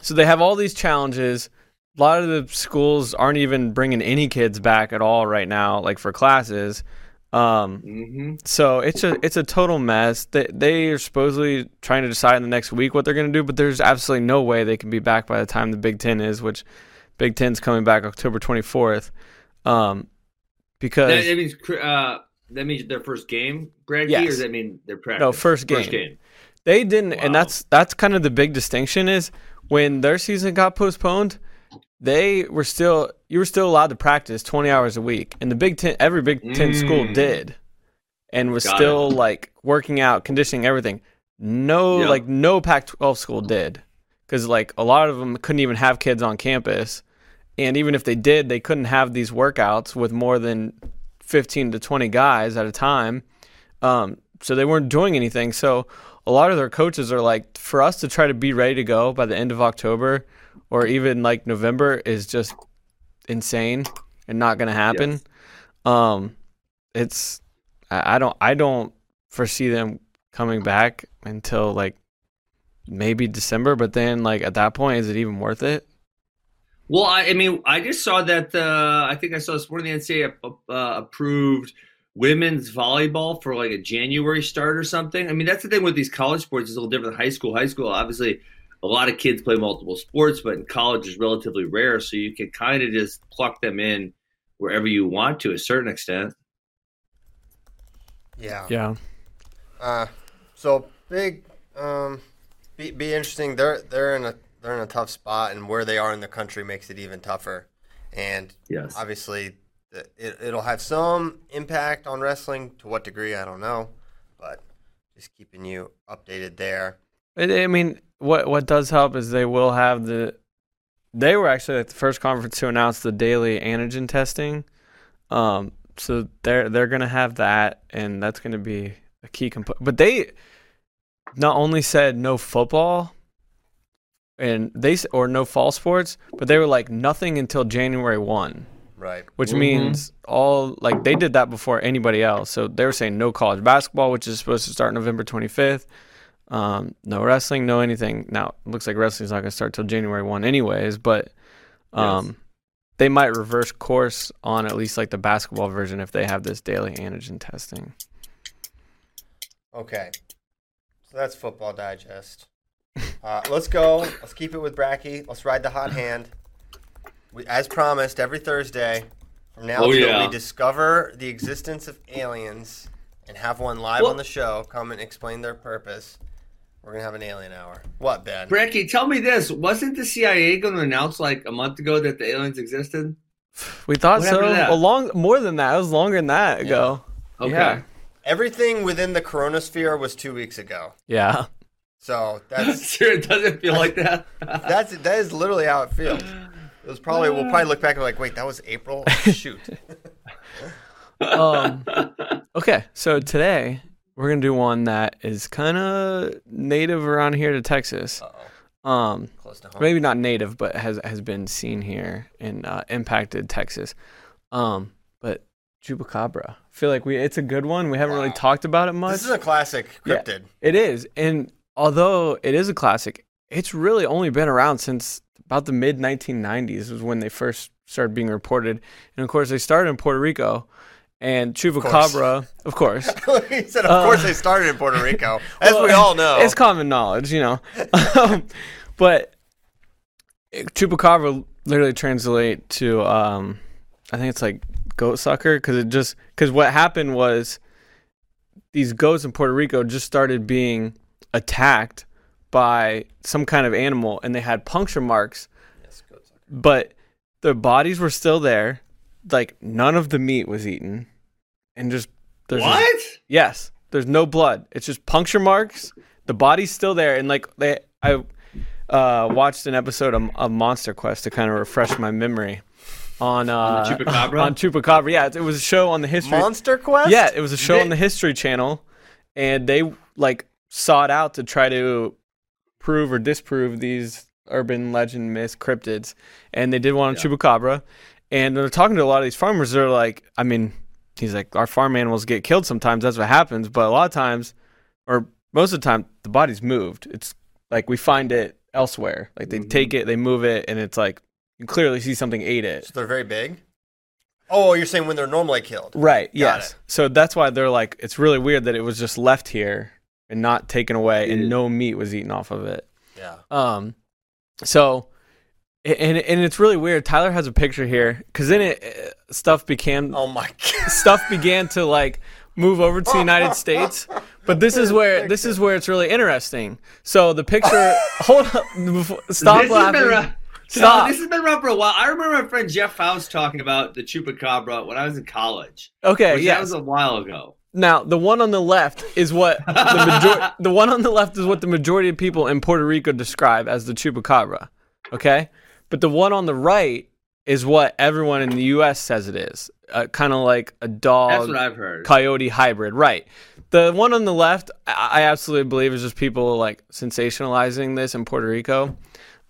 so they have all these challenges. A lot of the schools aren't even bringing any kids back at all right now, like for classes. Um, hmm so it's a it's a total mess. They they are supposedly trying to decide in the next week what they're going to do, but there's absolutely no way they can be back by the time the Big Ten is, which Big Ten's coming back October 24th. Um, because That, that means uh, that means their first game, Brad. Yes. Or does that mean their practice? No, first game. First game. They didn't, and that's that's kind of the big distinction is when their season got postponed, they were still you were still allowed to practice 20 hours a week, and the Big Ten every Big Ten school Mm. did, and was Got still like working out, conditioning, everything. No, Yep. like no Pac-12 school did, because like a lot of them couldn't even have kids on campus, and even if they did, they couldn't have these workouts with more than 15 to 20 guys at a time. Um, so they weren't doing anything. So a lot of their coaches are like, for us to try to be ready to go by the end of October or even like November is just insane and not going to happen. Yes. Um, it's I I don't I don't foresee them coming back until like maybe December. But then like at that point, is it even worth it? Well, I, I mean, I just saw that. Uh, I think I saw this morning. The NCAA uh, approved women's volleyball for like a January start or something. I mean, that's the thing with these college sports. It's a little different than high school. High school, obviously, a lot of kids play multiple sports, but in college is relatively rare. So you can kind of just pluck them in wherever you want to a certain extent. Yeah. Yeah. Uh, so big. Um, be be interesting. They're they're in a they're in a tough spot, and where they are in the country makes it even tougher. And Yes. obviously, the- it, it'll have some impact on wrestling. To what degree, I don't know, but just keeping you updated there. I mean, what what does help is they will have the. They were actually at the first conference to announce the daily antigen testing, um, so they're they're gonna have that, and that's gonna be a key component. But they not only said no football, and they or no fall sports, but they were like nothing until January one Right. which Mhm. means all like they did that before anybody else. So they were saying no college basketball, which is supposed to start November 25th. Um, no wrestling, no anything. Now it looks like wrestling's not going to start till January 1 anyways, but um, Yes. they might reverse course on at least like the basketball version if they have this daily antigen testing. Okay. So that's football digest. Uh, let's go. Let's keep it with Bracky. Let's ride the hot hand. We, as promised, every Thursday from now Oh, till yeah. we discover the existence of aliens and have one live Well- on the show come and explain their purpose. We're gonna have an alien hour. What, Ben? Bracky, tell me this: wasn't the CIA going to announce like a month ago that the aliens existed? We thought What so. A long more than that. It was longer than that ago. Okay. Yeah. Everything within the chronosphere was two weeks ago. Yeah. So that's sure, it doesn't feel like that. that's that is literally how it feels. It was probably we'll probably look back and be like, wait, that was April. Shoot. um, okay, so today we're gonna do one that is kind of native around here to Texas. Uh-oh. Um, Close to home. maybe not native, but has has been seen here and uh, impacted Texas. Um, but chupacabra, I feel like we it's a good one. We haven't really talked about it much. This is a classic Yeah. cryptid. It is, and although it is a classic, it's really only been around since about the mid 1990s was when they first started being reported, and of course they started in Puerto Rico. And chupacabra, of course, he said, of Uh, course they started in Puerto Rico, as Well, we all know. It's common knowledge, you know. um, but chupacabra literally translate to, um, I think it's like goat sucker because it just because what happened was these goats in Puerto Rico just started being attacked by some kind of animal and they had puncture marks, Yes, but their bodies were still there. Like none of the meat was eaten, and just there's just- what? Yes, there's no blood. It's just puncture marks. The body's still there, and like they, I uh, watched an episode of, of Monster Quest to kind of refresh my memory on uh, the Chupacabra? On Chupacabra, yeah, it, it was a show on the history. Monster Quest? Yeah, it was a show on the History Channel, and they like sought out to try to prove or disprove these urban legend myth cryptids, and they did one on Yeah. Chupacabra, and they're talking to a lot of these farmers. They're like, I mean, he's like, our farm animals get killed sometimes. That's what happens, but a lot of times, or most of the time, the body's moved. It's like we find it elsewhere. Like they Mhm. take it, they move it, and it's like you clearly see something ate it. So they're very big? Oh, you're saying when they're normally killed. Right. Got yes. it. So that's why they're like, it's really weird that it was just left here and not taken away, Yeah. and no meat was eaten off of it. Yeah. Um, so, and and it's really weird. Tyler has a picture here because then it uh, stuff became Oh my god. stuff began to like move over to the United States. But this is where this is where it's really interesting. So the picture, hold up, before- stop this laughing. around, Stop. No, this has been around for a while. I remember my friend Jeff Faust talking about the chupacabra when I was in college. Okay, yeah. That was a while ago. Now, the one on the left is what the major- the one on the left is what the majority of people in Puerto Rico describe as the chupacabra. Okay? But the one on the right is what everyone in the U.S. says it is. Uh, kind of like a dog That's what I've heard. coyote hybrid, right? The one on the left, I I absolutely believe is just people like sensationalizing this in Puerto Rico.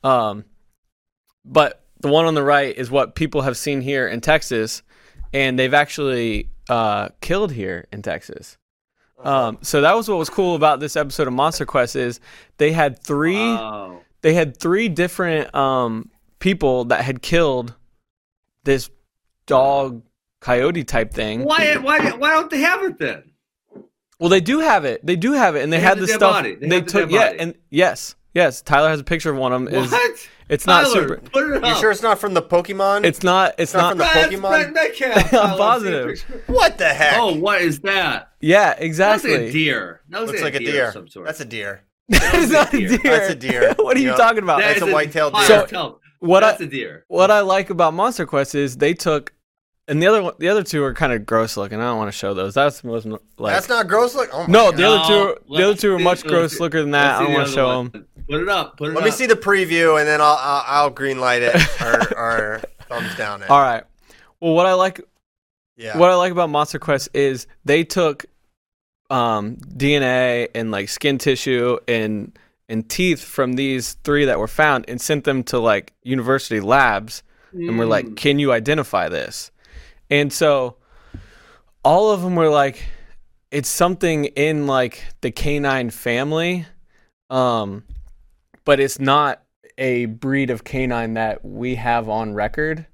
Um, but the one on the right is what people have seen here in Texas, and they've actually uh, killed here in Texas. Um, so that was what was cool about this episode of Monster Quest is they had three Oh. they had three different um, people that had killed this dog coyote type thing. Why, why, why don't they have it then? Well, they do have it. They do have it, and they, They had the the stuff. body. They They, the took dead yeah, body. and yes, yes. Tyler has a picture of one of them. Is What? It's not Tyler, super. Put it You sure it's not from the Pokemon? It's not. It's not not. from the Pokemon? Brett Metcalf. I'm I love seeing a positive. what the heck? Oh, what is that? yeah, exactly. That's like a deer. That was looks like a of deer. some sort. That's a deer. it's not a deer. deer. That's a deer. what are you Yeah. talking about? That That's is a white-tailed deer. tell- What That's I a deer. what I like about Monster Quest is they took, and the other one, the other two are kind of gross looking. I don't want to show those. That's most like. That's not gross. Look. Oh my no, God. the other two, No, the other two are much gross see- looker than that. I don't want to show one. them. Put it up. Put it Let up. me see the preview, and then I'll I'll, I'll green light it or, or thumbs down it. All right. Well, what I like Yeah. what I like about Monster Quest is they took um, DNA and like skin tissue and and teeth from these three that were found and sent them to like university labs and were Mm. like, "Can you identify this?" And so all of them were like, "It's something in like the canine family, um, but it's not a breed of canine that we have on record."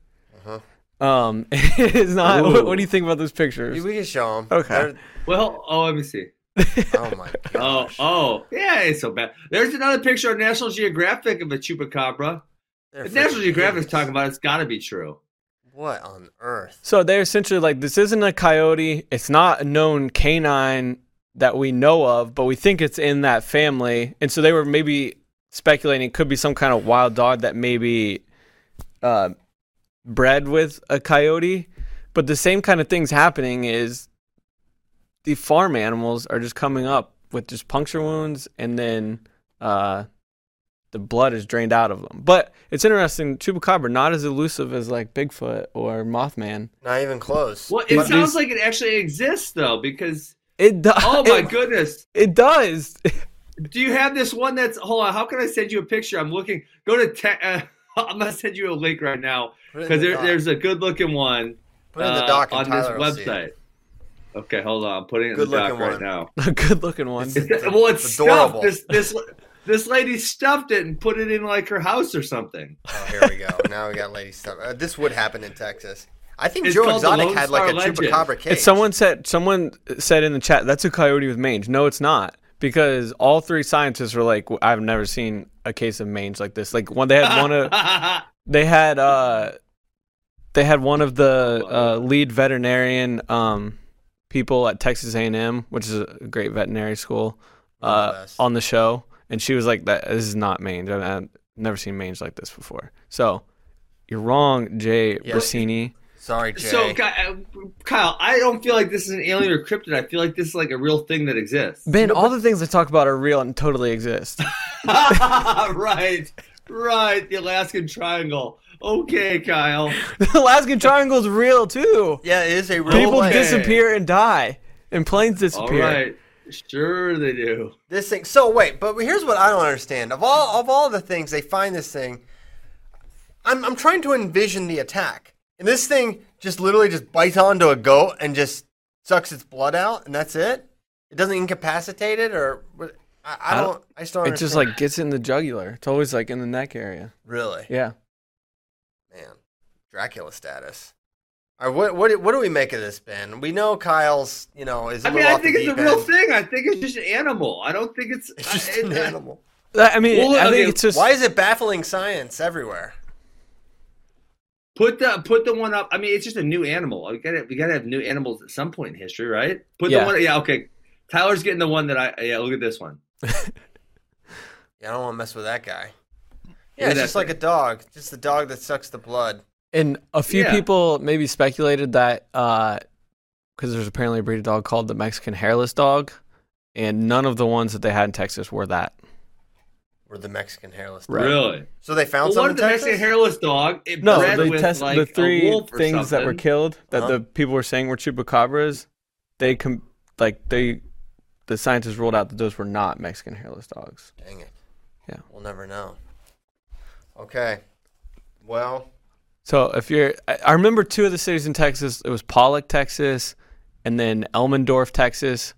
Um, it's not. What, what do you think about those pictures? we can show them. Okay. Well, oh, let me see. oh my Oh, gosh. oh, yeah, it's so bad. There's another picture on National Geographic of a chupacabra. They're If National Geographic is talking about it, it's got to be true. What on earth? So they're essentially like, this isn't a coyote. It's not a known canine that we know of, but we think it's in that family. And so they were maybe speculating it could be some kind of wild dog that maybe uh, bred with a coyote. But the same kind of things happening is the farm animals are just coming up with just puncture wounds and then uh, the blood is drained out of them. But it's interesting, chupacabra not as elusive as like Bigfoot or Mothman. Not even close. Well, it But sounds like it actually exists though, because It does. oh my it, goodness, It does. do you have this one that's? Hold on, how can I send you a picture? I'm looking. Go to. Te- uh, I'm gonna send you a link right now Put it in because the there, doc. there's a good looking one Put it in the uh, doc and on this Tyler will website. Okay, hold on. I'm putting it in the doc right one. now. a good looking one. It's- It's, well, it's adorable. stuffed. This this this lady stuffed it and put it in like her house or something. Oh, here we go. Now we got lady stuff. Uh, this would happen in Texas. I think It's Joe Exotic had like a Legend. chupacabra cage. It's someone said someone said in the chat that's a coyote with mange. No, it's not because all three scientists were like, I've never seen a case of mange like this. Like one, they had one of they had uh they had one of the uh, lead veterinarian um people at Texas A&M, which is a great veterinary school, uh, best. on the show, and she was like, "That this is not mange. I've, I've never seen mange like this before." So you're wrong, Jay Yeah. Brasini. Sorry, Jay. so, uh, Kyle, I don't feel like this is an alien or cryptid. I feel like this is like a real thing that exists. Ben, all the things I talk about are real and totally exist. right, right. The Alaskan Triangle. Okay, Kyle. the Alaskan Triangle is real too. yeah, it is a real People place. disappear and die, and planes disappear. right. Sure, they do. This thing. So wait, but here's what I don't understand. Of all of all the things they find this thing, I'm I'm trying to envision the attack, and this thing just literally just bites onto a goat and just sucks its blood out, and that's it. It doesn't incapacitate it, or I, I I don't- don't. I just don't. It just like gets in the jugular. It's always like in the neck area. really, Yeah. man, Dracula status. All right, what what do- what do we make of this, Ben? We know Kyle's, you know, is. I I mean, I think it's a real thing. I think it's just an animal. I don't think it's. It's just I- an it- animal. Uh, I mean, Well, I okay, think it's just Why is it baffling science everywhere? Put the put the one up. I mean, it's just a new animal. We gotta we gotta have new animals at some point in history, right? Put Yeah. the one. Yeah, okay. Tyler's getting the one that I. Yeah, look at this one. Yeah, I don't want to mess with that guy. Yeah, at it's that just like a dog. Just the dog that sucks the blood. And a few Yeah. people maybe speculated that because there's apparently a breed of dog called the Mexican hairless dog, and none of the ones that they had in Texas were that. were the Mexican hairless. Dog. Right. Really? So they found Well, some what in the Texas. Mexican hairless dog? It No, bred they with test like the three wolf or things that were killed that Uh-huh. the people were saying were chupacabras. They com- like they, the scientists ruled out that those were not Mexican hairless dogs. Dang it. Yeah. We'll never know. Okay. Well, So if you're, I I remember two of the cities in Texas. It was Pollok, Texas, and then Elmendorf, Texas.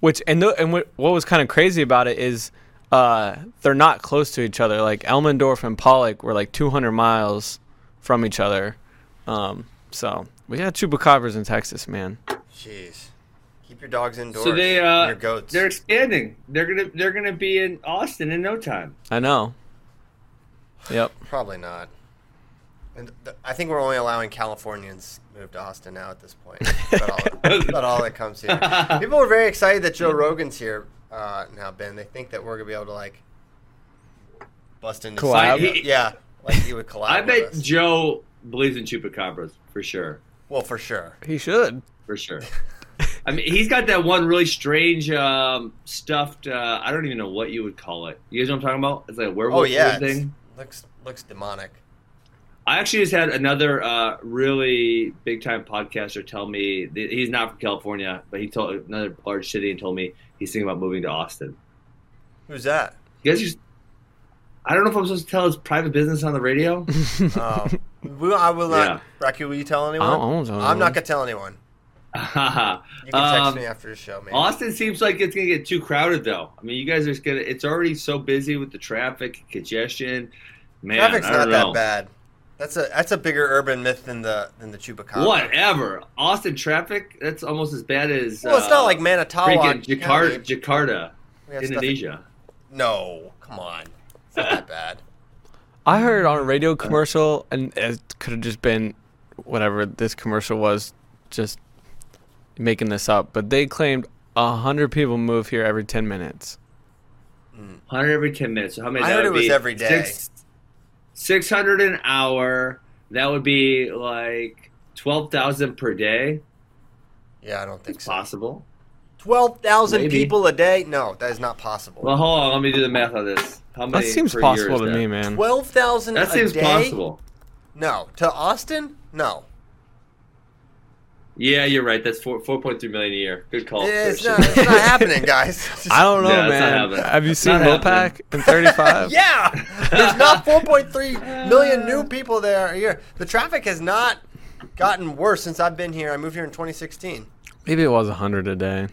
Which and the, and what, what was kind of crazy about it is, uh, they're not close to each other. Like Elmendorf and Pollok were like 200 miles from each other. Um, so we got chupacabras in Texas, man. jeez. Keep your dogs indoors. So they uh, your goats. They're expanding. They're gonna they're gonna be in Austin in no time. I know. Yep. Probably not. And th- I think we're only allowing Californians move to Austin now at this point. That's about all, about all that comes here. People were very excited that Joe Rogan's here uh, now, Ben. They think that we're gonna be able to like bust into Collab? some- He- yeah, like he would collab. I with bet us. Joe believes in chupacabras for sure, Well, for sure. He should. for sure. I mean, he's got that one really strange um, stuffed. Uh, I don't even know what you would call it. You guys know what I'm talking about? It's like a werewolf Oh yeah, thing. looks looks demonic. I actually just had another uh, really big time podcaster tell me that he's not from California, but he told another large city and told me he's thinking about moving to Austin. Who's that? You guys just. I don't know if I'm supposed to tell his private business on the radio. Um, we, I will not. Yeah. Rocky, will you tell anyone? I won't tell I'm not gonna tell anyone. You can text Um, me after the show, man. Austin seems like it's gonna get too crowded, though. I mean, you guys are just gonna. It's already so busy with the traffic, congestion. Man, Traffic's I not don't that know. bad. That's a that's a bigger urban myth than the than the chupacabra. Whatever, Austin traffic. That's almost as bad as. Well, it's not uh, like Manitowoc. freaking Jakarta, Jakarta, We have Indonesia. No, come on. It's not that bad. I heard on a radio commercial, and it could have just been whatever this commercial was, just making this up. But they claimed a hundred people move here every ten minutes. 100 every 10 minutes. So how many? I that heard would it was be every day. Six, 600 an hour. That would be like 12,000 per day. Yeah, I don't think It's so. possible. Twelve thousand people a day? No, that is not possible. Well, hold on. Let me do the math on this. How many That seems possible to is me, man. Twelve thousand That a seems day? possible. No, to Austin? No, Yeah, you're right. That's four four point three million a year. Good call. it's not. It's not happening, guys. I don't know, Yeah, it's not man. Have you It's seen not Mopac in 35? Yeah, there's not 4.3 million new people there a year. The traffic has not gotten worse since I've been here. I moved here in 2016. Maybe it was a hundred a day.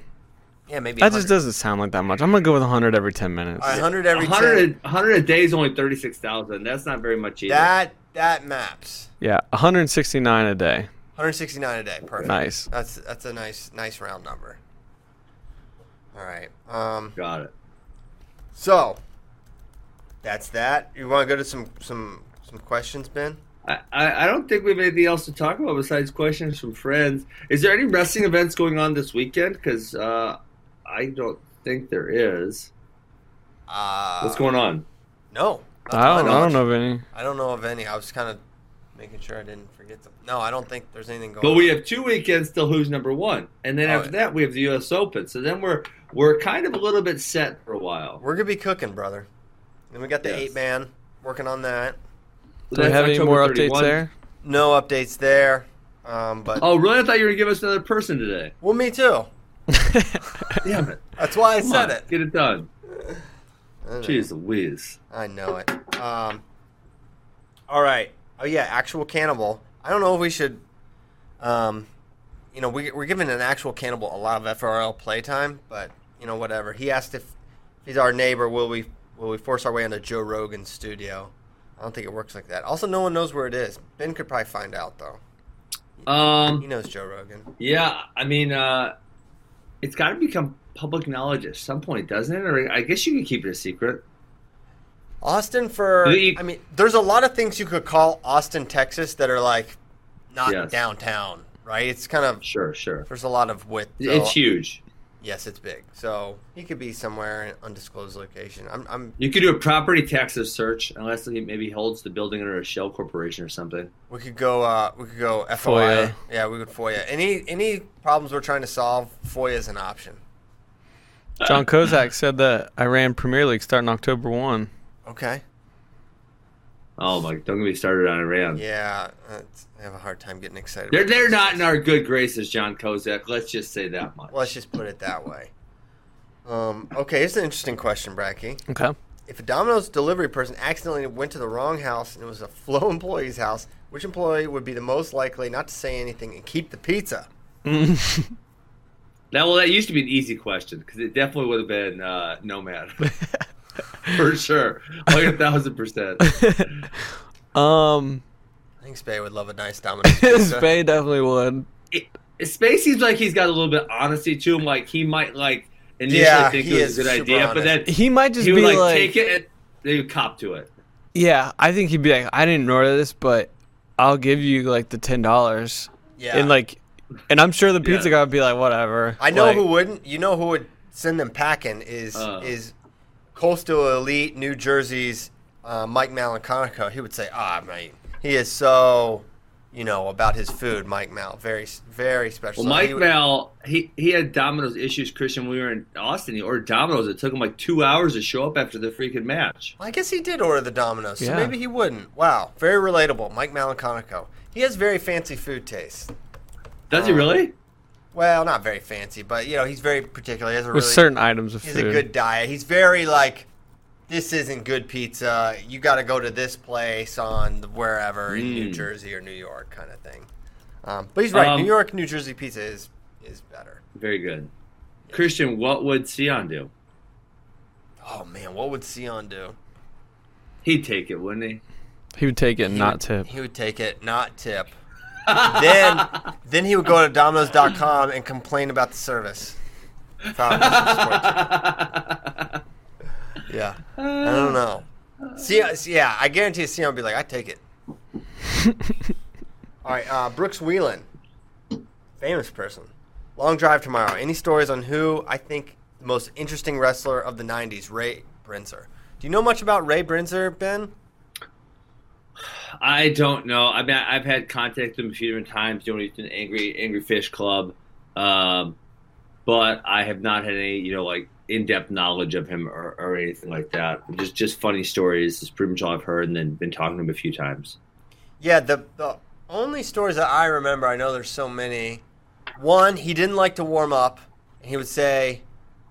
Yeah, maybe That just doesn't sound like that much. I'm gonna go with a hundred every ten minutes. All right, 100 every 100, 10. a- 100 a day is only 36,000. That's not very much either. That that maps. Yeah, 169 a day. 169 a day. Perfect. Nice. That's that's a nice nice round number. All right. Um. Got it. So that's that. You want to go to some some some questions, Ben? I, I I don't think we have anything else to talk about besides questions from friends. Is there any wrestling events going on this weekend? Because uh, I don't think there is. Uh, What's going on? No. I don't. I don't know of any. I don't know of any. I was kind of making sure I didn't forget them. No, I don't think there's anything going. But on. we have two weekends till who's number one, and then Oh, after yeah. that we have the U.S. Open. So then we're we're kind of a little bit set for a while. We're gonna be cooking, brother. Then we got the Yes. eight man working on that. Do we That's have any more 31. updates there? No updates there. Um, but Oh, really? I thought you were gonna give us another person today. well, me too. Damn it! That's why I Come said on, it. Get it done. I know. Jeez Louise. I know it. Um, all right. Oh yeah, actual cannibal. I don't know if we should. Um, you know, we, we're giving an actual cannibal a lot of FRL playtime, but you know, whatever. He asked if, if he's our neighbor, will we will we force our way into Joe Rogan's studio? I don't think it works like that. Also, no one knows where it is. Ben could probably find out though. He Um, knows Joe Rogan. yeah, I mean, uh, it's got to become public knowledge at some point, doesn't it? Or I guess you can keep it a secret. Austin for Do I mean, there's a lot of things you could call Austin, Texas that are like not Yes. downtown, right? It's kind of Sure, sure. there's a lot of width. so- It's huge. Yes, it's big. So he could be somewhere in an undisclosed location. I'm, I'm You could do a property taxes search, unless he maybe holds the building under a shell corporation or something. we could go uh we could go FOIA. FOIA. Yeah, we could FOIA. Any any problems we're trying to solve, FOIA is an option. John Kozak said that Iran Premier League starting October one. Okay. Oh my! Don't get me started on Iran. Yeah, I have a hard time getting excited. They're they're not in our good graces, John Kozak. Let's just say that much. Let's just put it that way. Um, okay, here's an interesting question, Bracky. Okay. If a Domino's delivery person accidentally went to the wrong house and it was a Flo employee's house, which employee would be the most likely not to say anything and keep the pizza? Now, well, that used to be an easy question because it definitely would have been uh, Nomad for sure, like a thousand percent. Um, I think Spay would love a nice Domino's pizza. Spade definitely would. It- Space seems like he's got a little bit of honesty to him. Like he might like initially Yeah, think it was a good super idea, but then He might just he would be like, like, take it and they would cop to it. yeah. I think he'd be like, I didn't order this, but I'll give you like the ten dollars. Yeah. And like, and I'm sure the pizza Yeah. guy would be like, whatever. I know Like, who wouldn't. You know who would send them packing is Uh. is Coastal Elite New Jersey's uh, Mike Malinconico. He would say, "Ah, mate, he is so, you know, about his food." Mike Mal, very very special. Well, So Mike he would- Mal, he he had Domino's issues. Christian, when we were in Austin, he ordered Domino's. It took him like two hours to show up after the freaking match. I guess he did order the Domino's, so maybe he wouldn't. Wow, very relatable, Mike Malinconico. He has very fancy food taste. Does he Uh, really? Well, not very fancy, but you know, he's very particular. He has a with really certain items of He's food. a good diet. He's very like, this isn't good pizza. You got to go to this place on the- wherever in New Mm. Jersey or New York, kind of thing. Um, but he's right. Um, New York, New Jersey pizza is is better. Very good. Christian, what would Sion do? Oh man, what would Sion do? He'd take it, wouldn't he? He would take it and He not would, tip. He would take it, not tip. Then, then he would go to Domino's.com and complain about the service. Yeah, I don't know. See, yeah, I guarantee Sion would be like, I take it. All right, uh, Brooks Wheelan, famous person. Long drive tomorrow. Any stories on who I think the most interesting wrestler of the '90s, Ray Brinzer? Do you know much about Ray Brinzer, Ben? I don't know. I mean, I've had contact with him a few different times doing an angry Angry Fish Club, um, but I have not had any, you know, like in depth knowledge of him or, or anything like that. Just just funny stories is pretty much all I've heard, and then been talking to him a few times. Yeah, the the only stories that I remember, I know there's so many. One, he didn't like to warm up. He would say,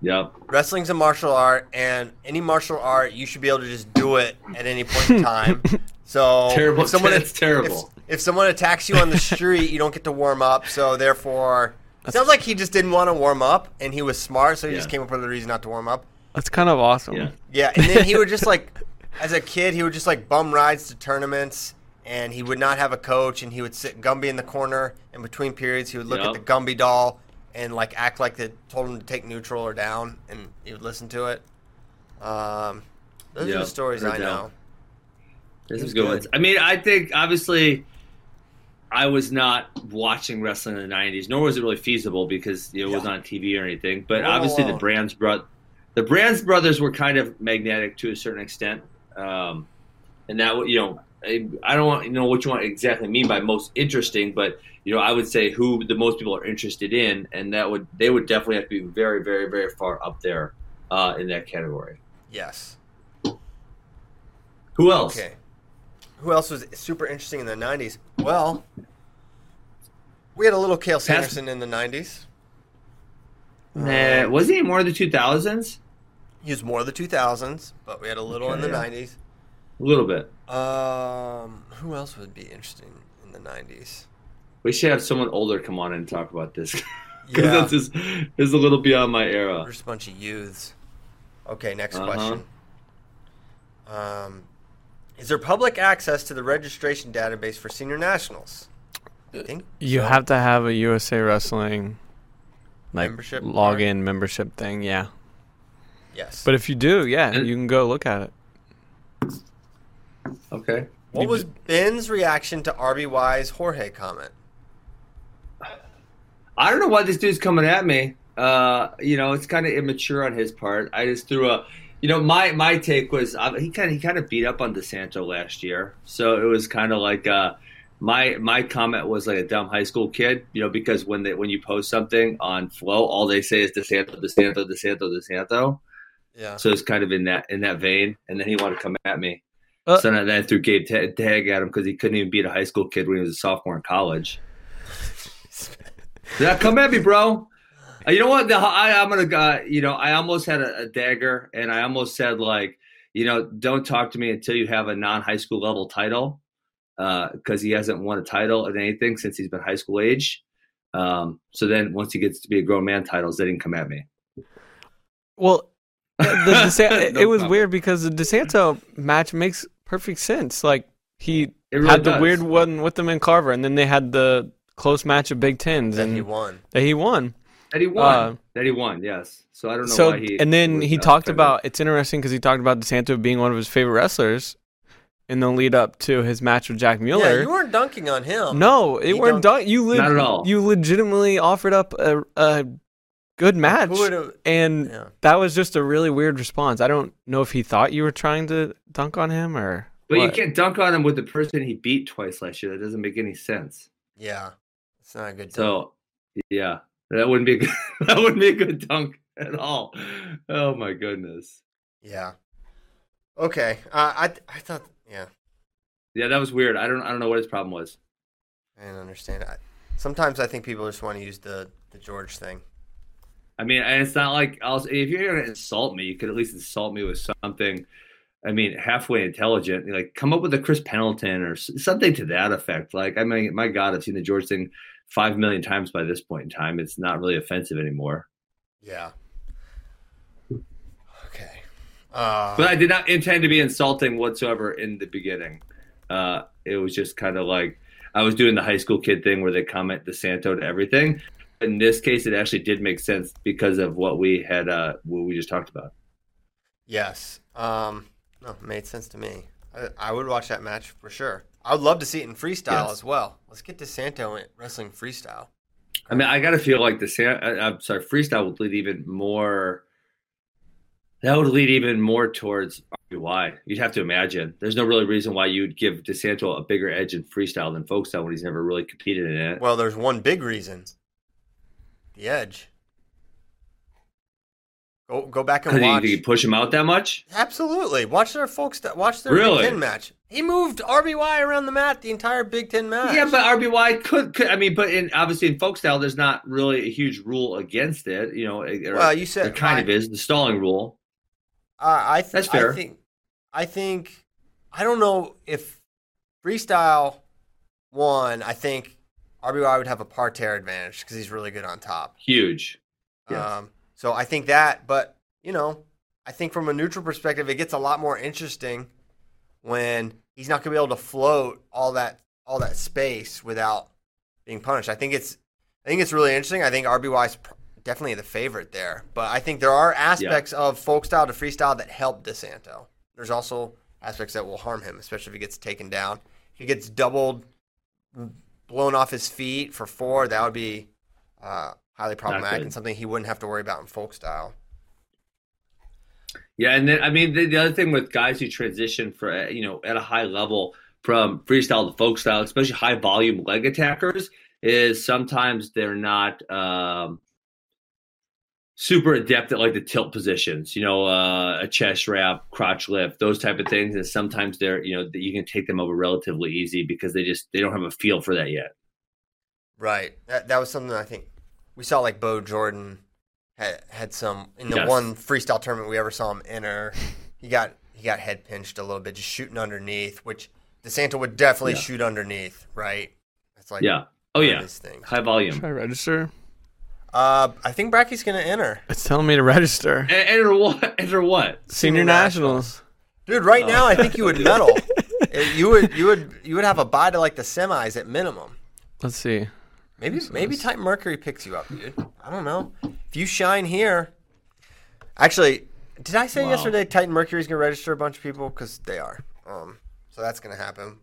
Yep. "Wrestling's a martial art, and any martial art, you should be able to just do it at any point in time." So Terrible. If someone, That's terrible. If, if someone attacks you on the street, you don't get to warm up. So therefore, it sounds like he just didn't want to warm up, and he was smart, so he just came up with a reason not to warm up. That's kind of awesome. Yeah. Yeah, and then he would just like, as a kid, he would just like bum rides to tournaments, and he would not have a coach, and he would sit Gumby in the corner, and between periods, he would look Yep. at the Gumby doll and like act like they told him to take neutral or down, and he would listen to it. Um, those are the stories I that. know. This is good. ones. I mean, I think obviously, I was not watching wrestling in the '90s, nor was it really feasible because you know, it wasn't on TV or anything. But We're obviously, the. Brands bro- the Brands brothers were kind of magnetic to a certain extent, um, and that you know, I, I don't want you know what you want exactly mean by most interesting, but you know, I would say who the most people are interested in, and that would they would definitely have to be very, very, very far up there uh, in that category. Yes. Who else? Okay. Who else was super interesting in the '90s? Well, we had a little Cael Sanderson in the '90s. Nah, was he more of the 2000s? He was more of the 2000s, but we had a little in the Okay, 90s. A little bit. Um, who else would be interesting in the '90s? We should have someone older come on and talk about this. Because Yeah. this is, this is a little beyond my era. There's a bunch of youths. Okay, next Uh-huh. question. Um, is there public access to the registration database for senior nationals? I think You so. have to have a USA Wrestling like Membership login membership thing, yeah. yes. But if you do, yeah, And- you can go look at it. Okay. what was Ben's reaction to RBY's Jorge comment? I don't know why this dude's coming at me. Uh, you know, it's kind of immature on his part. I just threw a, you know, my my take was uh, he kind of he kind of beat up on DeSanto last year, so it was kind of like uh, my my comment was like a dumb high school kid, you know, because when they when you post something on Flo, all they say is DeSanto, DeSanto, DeSanto, DeSanto. Yeah. So it's kind of in that in that vein. And then he wanted to come at me. Uh, so then I threw Gabe ta- Tagg at him because he couldn't even beat a high school kid when he was a sophomore in college. yeah, come at me, bro. Uh, you know what? The, I, I'm gonna, uh, you know, I almost had a, a dagger, and I almost said like, you know, don't talk to me until you have a non-high school level title, because uh, he hasn't won a title at anything since he's been high school age. Um, so then once he gets to be a grown man titles, they didn't come at me. Well, the DeSan- it, No it was comment. weird because the DeSanto match makes perfect sense. Like he really had the does. weird one with them in Carver, and then they had the close match of Big Tens, Then and he won. that he won. That he won. Uh, that he won. Yes. So I don't know So why he. and then he talked about it's interesting because he talked about DeSanto being one of his favorite wrestlers in the lead up to his match with Jack Yeah, Mueller. you weren't dunking on him. no, it He weren't don't- You leg- Not at all. You legitimately offered up a, a good match, Who and Yeah. that was just a really weird response. I don't know if he thought you were trying to dunk on him or. But you can't dunk on him with the person he beat twice last year. That doesn't make any sense. Yeah. It's not a good. dunk. So, yeah, that wouldn't be a good, that wouldn't be a good dunk at all. Oh my goodness. Yeah. Okay. Uh, I I thought. Yeah. Yeah, that was weird. I don't I don't know what his problem was. I didn't understand. I, sometimes I think people just want to use the the George thing. I mean, and it's not like I'll, if you're gonna insult me, you could at least insult me with something. I mean, halfway intelligent. Like, come up with a Chris Pendleton or something to that effect. Like, I mean, my God, I've seen the George thing five million times by this point in time. It's not really offensive anymore. Yeah. Okay. Uh, But I did not intend to be insulting whatsoever in the beginning. Uh, it was just kind of like I was doing the high school kid thing where they comment DeSanto to everything. In this case, it actually did make sense because of what we had, uh, what we just talked about. yes. Um. No, made sense to me. I, I would watch that match for sure. I would love to see it in freestyle Yes. as well. Let's get to Santo in wrestling freestyle. I mean, I got to feel like the San, I, I'm sorry, freestyle would lead even more. That would lead even more towards RBY. You'd have to imagine. There's no really reason why you'd give DeSanto a bigger edge in freestyle than folk style when he's never really competed in it. Well, there's one big reason. The edge. Go go back and watch. you, you push him out that much. Absolutely. Watch their folks. Watch their Really? Big Ten match. He moved RBY around the mat the entire Big Ten match. Yeah, but RBY could, could I mean, but in obviously in folk style, there's not really a huge rule against it. You know, Well, you said- there kind of is the stalling rule. Uh, I th- That's fair. I think. I think. I don't know if freestyle won. I think RBY would have a parterre advantage because he's really good on top. Huge. Yes. Um, so I think that, but you know, I think from a neutral perspective, it gets a lot more interesting when he's not going to be able to float all that all that space without being punished. I think it's I think it's really interesting. I think RBY's pr- definitely the favorite there, but I think there are aspects of folk style to freestyle that help DeSanto. There's also aspects that will harm him, especially if he gets taken down. If he gets doubled, blown off his feet for four, that would be uh, highly problematic and something he wouldn't have to worry about in folk style. Yeah, and then I mean the, the other thing with guys who transition for uh, you know at a high level from freestyle to folk style, especially high volume leg attackers, is sometimes they're not um, super adept at like the tilt positions. You know, uh, a chest wrap, crotch lift, those type of things, and sometimes they're you know that you can take them over relatively easy because they just they don't have a feel for that yet. Right. That that was something I think we saw like Bo Jordan had had some in the Yes. one freestyle tournament we ever saw him enter. He got he got head pinched a little bit, just shooting underneath, which DeSanto would definitely Yeah. shoot underneath, right? That's like Yeah. Oh yeah. his things. High volume. Should I register? Uh, I think Bracky's gonna enter, It's telling me to register. And, enter what? Enter what? Senior, Senior nationals. dude. Right Oh. now, I think you would medal. Uh, you would you would you would have a bye to like the semis at minimum. Let's see. Maybe maybe Titan Mercury picks you up, dude. I don't know. If you shine here, actually, did I say Wow. yesterday Titan Mercury's gonna register a bunch of people because they are. Um, so that's gonna happen.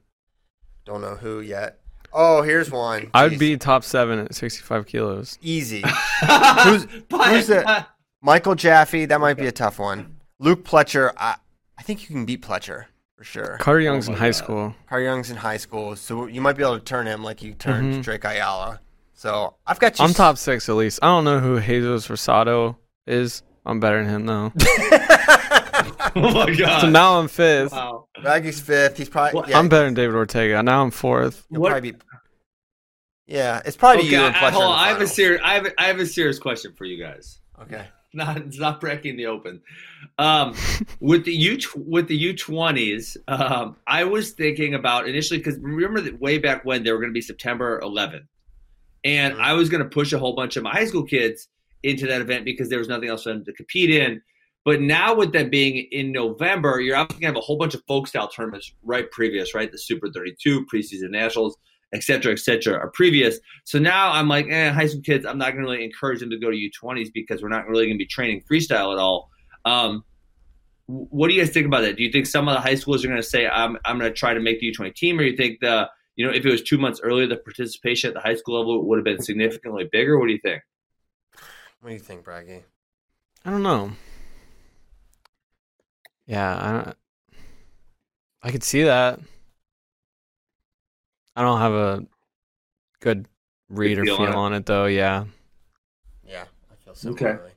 Don't know who yet. Oh, here's one. I would Jeez. be top seven at 65 kilos. easy. who's who's the Michael Jaffe? That might be a tough one. Luke Pletcher. I I think you can beat Pletcher for sure. Carter Young's Oh in high God. school. Carter Young's in high school, so you might be able to turn him like you turned Mhm. Drake Ayala. So I've got you. I'm top six at least. I don't know who Jesus Rosado is. I'm better than him though. Oh my god! so now I'm fifth. wow. Raggie's fifth. He's probably. Well, yeah, I'm better than David Ortega. Now I'm fourth. He'll What- probably be. Yeah, it's probably Okay, you I, and hold on. I have a serious. I have. A, I have a serious question for you guys. Okay. Not it's not breaking the open. Um, with the U with the U twenties, um, I was thinking about initially because remember that way back when they were going to be September 11th, and Mhm. I was going to push a whole bunch of my high school kids into that event because there was nothing else for them to compete in. But now with them being in November, you're obviously going to have a whole bunch of folk style tournaments right previous, right? The Super 32, preseason nationals, et cetera, et cetera, are previous. So now I'm like, eh, high school kids, I'm not going to really encourage them to go to U20s because we're not really going to be training freestyle at all. Um, what do you guys think about that? Do you think some of the high schools are going to say, I'm, I'm going to try to make the U20 team, or you think the, you know, if it was two months earlier, the participation at the high school level would have been significantly bigger? What do you think? What do you think, Braggy? I don't know. Yeah, I don't, I could see that. I don't have a good read or feel feel on it. on it though. Yeah. Yeah, I feel similarly.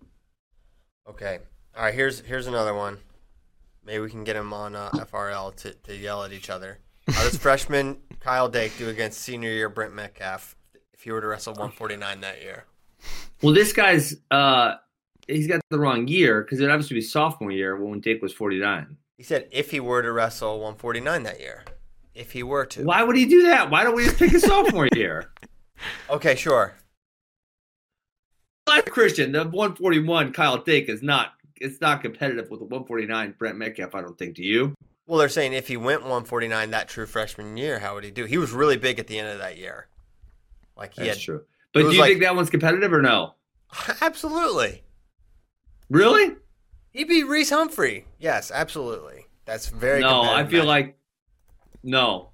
Okay. All right. Here's here's another one. Maybe we can get him on uh, FRL to, to yell at each other. How does freshman Kyle Dake do against senior year Brent Metcalf if he were to wrestle 149 that year? Well, this guy's uh he's got the wrong year because it obviously be sophomore year when Dake was 49. He said if he were to wrestle 149 that year, if he were to. Why would he do that? Why don't we just pick a sophomore year? Okay, sure. Like Christian, the 141 Kyle Dake is not it's not competitive with the 149 Brent Metcalf. I don't think. Do you? Well, they're saying if he went 149 that true freshman year, how would he do? He was really big at the end of that year. Like he That's had true. But do you like- think that one's competitive or no? absolutely. Really? He beat Reese Humphrey. Yes, absolutely. That's very. no, I feel match. like no.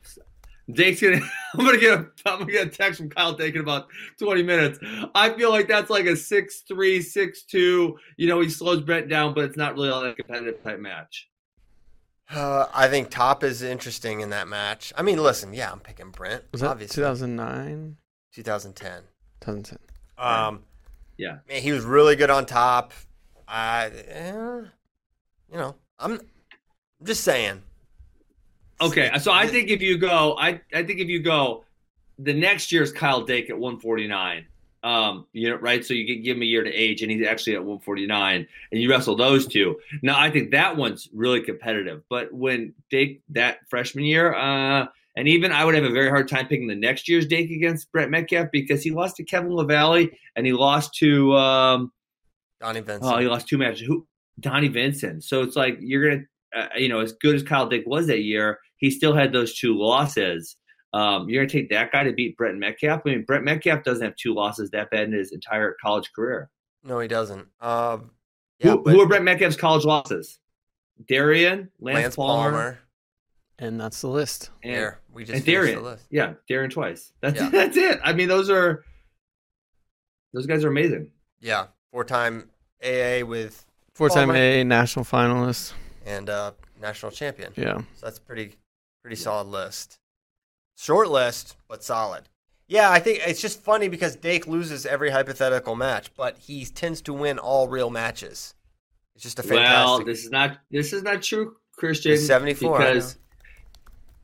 Dake's gonna. I'm gonna get a. I'm gonna get a text from Kyle Dake in about 20 minutes. I feel like that's like a six three, six two. You know, he slows Brent down, but it's not really all that competitive type match. Uh, I think Top is interesting in that match. I mean, listen, yeah, I'm picking Brent. Was that obviously 2009? 2010. 2010. Um, Yeah. man, he was really good on top. I, eh, you know, I'm, I'm just saying. Okay, so I think if you go, I I think if you go, the next year's Kyle Dake at 149. Um, you know, right? So you can give him a year to age, and he's actually at 149, and you wrestle those two. Now, I think that one's really competitive. But when Dake that freshman year, uh, and even I would have a very hard time picking the next year's Dake against Brent Metcalf because he lost to Kevin LaValle and he lost to um, Donnie Vincent. Oh, he lost two matches. Who? Donnie Vincent. So it's like you're gonna, uh, you know, as good as Kyle Dake was that year, he still had those two losses. Um, you're gonna take that guy to beat Brent Metcalf. I mean, Brent Metcalf doesn't have two losses that bad in his entire college career. no, he doesn't. Um, yeah, who, but who are Brent Metcalf's college losses? Darrion, Lance, Lance Palmer, Palmer. And that's the list. and, There, we just and Darrion. the list. Yeah, Darrion twice. That's Yeah. that's it. I mean, those are those guys are amazing. Yeah, four-time AA with Four-time Palmer. A national finalist. and uh, national champion. Yeah. So that's a pretty pretty solid list. Short list, but solid. Yeah, I think it's just funny because Dake loses every hypothetical match, but he tends to win all real matches. It's just a Well, this is not this is not true, Christian. 74, I because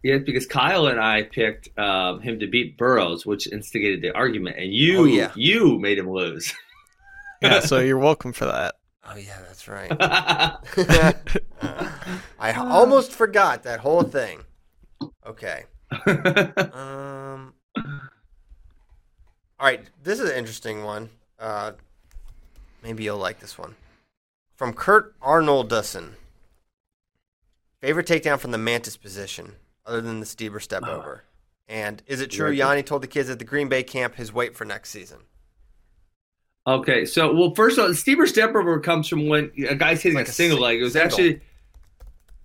yeah, because Kyle and I picked um, him to beat Burroughs, which instigated the argument, and you Oh, yeah. you made him lose. Yeah, so you're welcome for that. oh yeah, that's right. I almost forgot that whole thing. Okay. Um. All right, this is an interesting one. Uh, maybe you'll like this one. From Kurt Arnoldson. Favorite takedown from the mantis position, other than the Stieber step over. And is it true Yanni told the kids at the Green Bay camp his weight for next season? Okay, so well, first of all, Stieber Stepover comes from when a guy's hitting Like a a single leg. It was single. actually.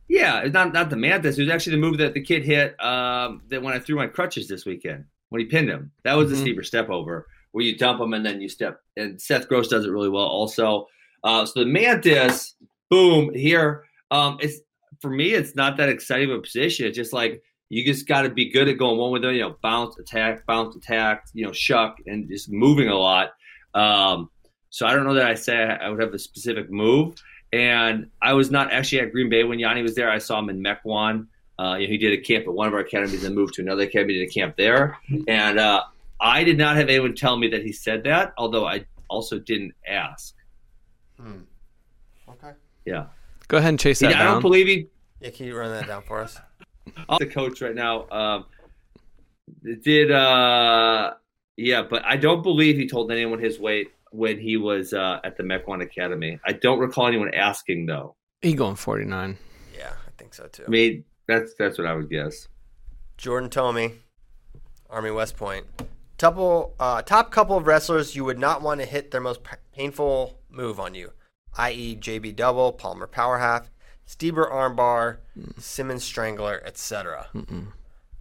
Yeah, it's not not the mantis. It was actually the move that the kid hit um, that when I threw my crutches this weekend when he pinned him. That was Mhm. the Stieber step over where you dump him and then you step. And Seth Gross does it really well also. Uh, so the mantis, boom, here. Um, it's for me, it's not that exciting of a position. It's just like you just got to be good at going one with them. You know, bounce, attack, bounce, attack. You know, shuck, and just moving a lot. Um, So I don't know that I say I would have a specific move. And I was not actually at Green Bay when Yanni was there. I saw him in Mequon. Uh, you know, he did a camp at one of our academies and moved to another academy, did a camp there. And uh, I did not have anyone tell me that he said that, although I also didn't ask. Hmm. Okay. Yeah. Go ahead and chase that Yeah, I don't believe he. Yeah, can you run that down for us? I'm the coach right now. Um, did uh, yeah, but I don't believe he told anyone his weight when he was uh, at the Mequon Academy. I don't recall anyone asking though. he going 49. Yeah, I think so too. I mean, that's that's what I would guess. Jordan Tomey, Army West Point. Couple, uh, top couple of wrestlers you would not want to hit their most p- painful move on you, i.e., JB Double, Palmer Power Half, Stieber Armbar, Simmons Strangler, etc.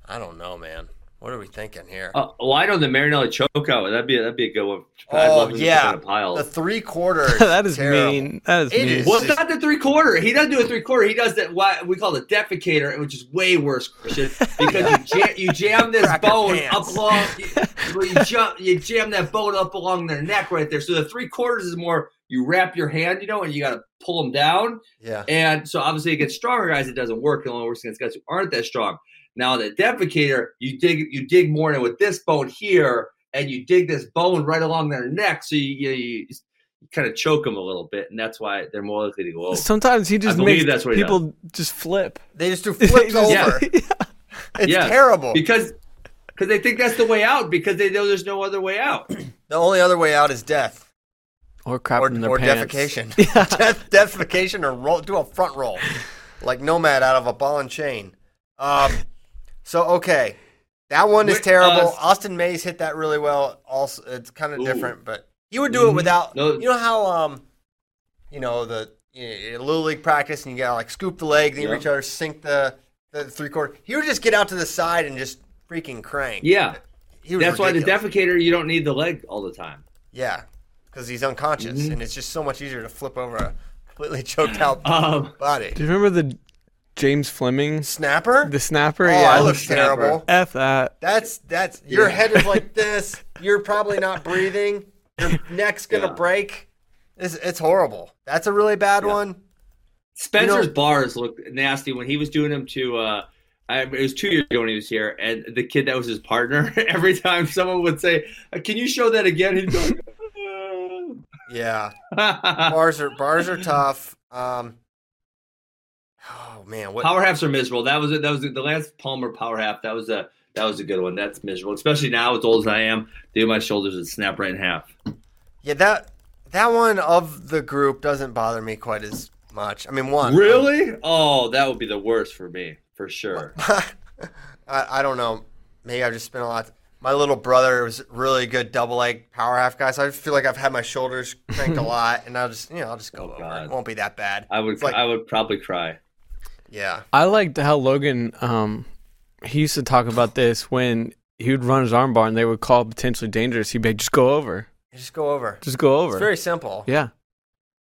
I don't know, man. What are we thinking here? Uh, well, I know the Marinella chokeout. That'd be that'd be a good one. I'd oh love him to yeah, a pile. the three quarters. that is terrible. mean. That is It mean. is. Well, it's not the three quarter. He doesn't do a three quarter. He does that what we call the defecator, which is way worse, Christian, because you jam, you jam this Crack bone up along. You, you, jump, you jam that bone up along their neck right there. So the three quarters is more you wrap your hand, you know, and you got to pull them down. Yeah, And so obviously against stronger guys, it doesn't work. It only works against guys who aren't that strong. Now the defecator, you dig you dig more in with this bone here, and you dig this bone right along their neck, so you you, you, you kind of choke them a little bit, and that's why they're more likely to go over. Sometimes he just believe makes that's what people just flip. they just do flips just- over. Yeah. It's Yes, terrible. because because they think that's the way out because they know there's no other way out. the only other way out is death Or crap or, in their or pants. defecation. Yeah. Death, defecation, or roll, do a front roll, like Nomad out of a ball and chain. Um, so okay, that one is Wait, terrible. uh, Austin Mays hit that really well. Also, it's kind of different, but he would do it Mhm. without. No. You know how um, you know the you know, little league practice, and you gotta like scoop the leg, then you Yeah. reach over, sink the the three quarter. He would just get out to the side and just freaking crank. Yeah, He was that's why the defecator you don't need the leg all the time. Yeah, because he's unconscious, Mhm. and it's just so much easier to flip over a completely choked out Um, body. Do you remember the James Fleming, Snapper? the snapper? oh, yeah. that looks Snapper. terrible. F that. That's that's your Yeah. head is like this. You're probably not breathing. Your neck's gonna Yeah. break. It's, it's horrible. That's a really bad Yeah. one. Spencer's You know- bars looked nasty when he was doing them to. Uh, I, it was two years ago when he was here, and the kid that was his partner. Every time someone would say, uh, "Can you show that again?" He'd go. Yeah, "Uh." bars are bars are tough. Um, oh man, what? power halves are miserable. That was it. That was the Lance Palmer power half. That was a that was a good one. That's miserable, especially now as old as I am. Dude, my shoulders would snap right in half. Yeah, that that one of the group doesn't bother me quite as much. I mean, one Really? Oh, that would be the worst for me for sure. I, I don't know. Maybe I've just spent a lot. My little brother was really good double leg power half guy, so I feel like I've had my shoulders cranked a lot, and I'll just you know I'll just go Oh, over. God. It won't be that bad. I would like- I would probably cry. Yeah, I liked how Logan, um, he used to talk about this when he would run his armbar and they would call potentially dangerous. He'd be like, just go over. just go over. Just go over. It's very simple. yeah.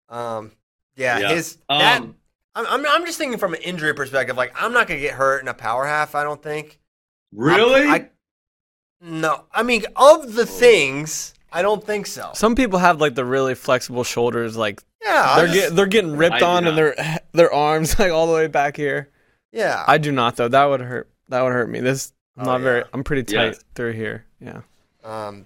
Um, yeah, Yeah. his that. Um, I'm, I'm I'm just thinking from an injury perspective. Like I'm not gonna get hurt in a power half. I don't think. Really? I, no, I mean of the things, I don't think so. Some people have like the really flexible shoulders, like Yeah, they're just- get, they're getting ripped I on and their their arms like all the way back here. yeah. I do not though. That would hurt. That would hurt me. This I'm Oh, not very. I'm pretty tight Yes. through here. Yeah. Um,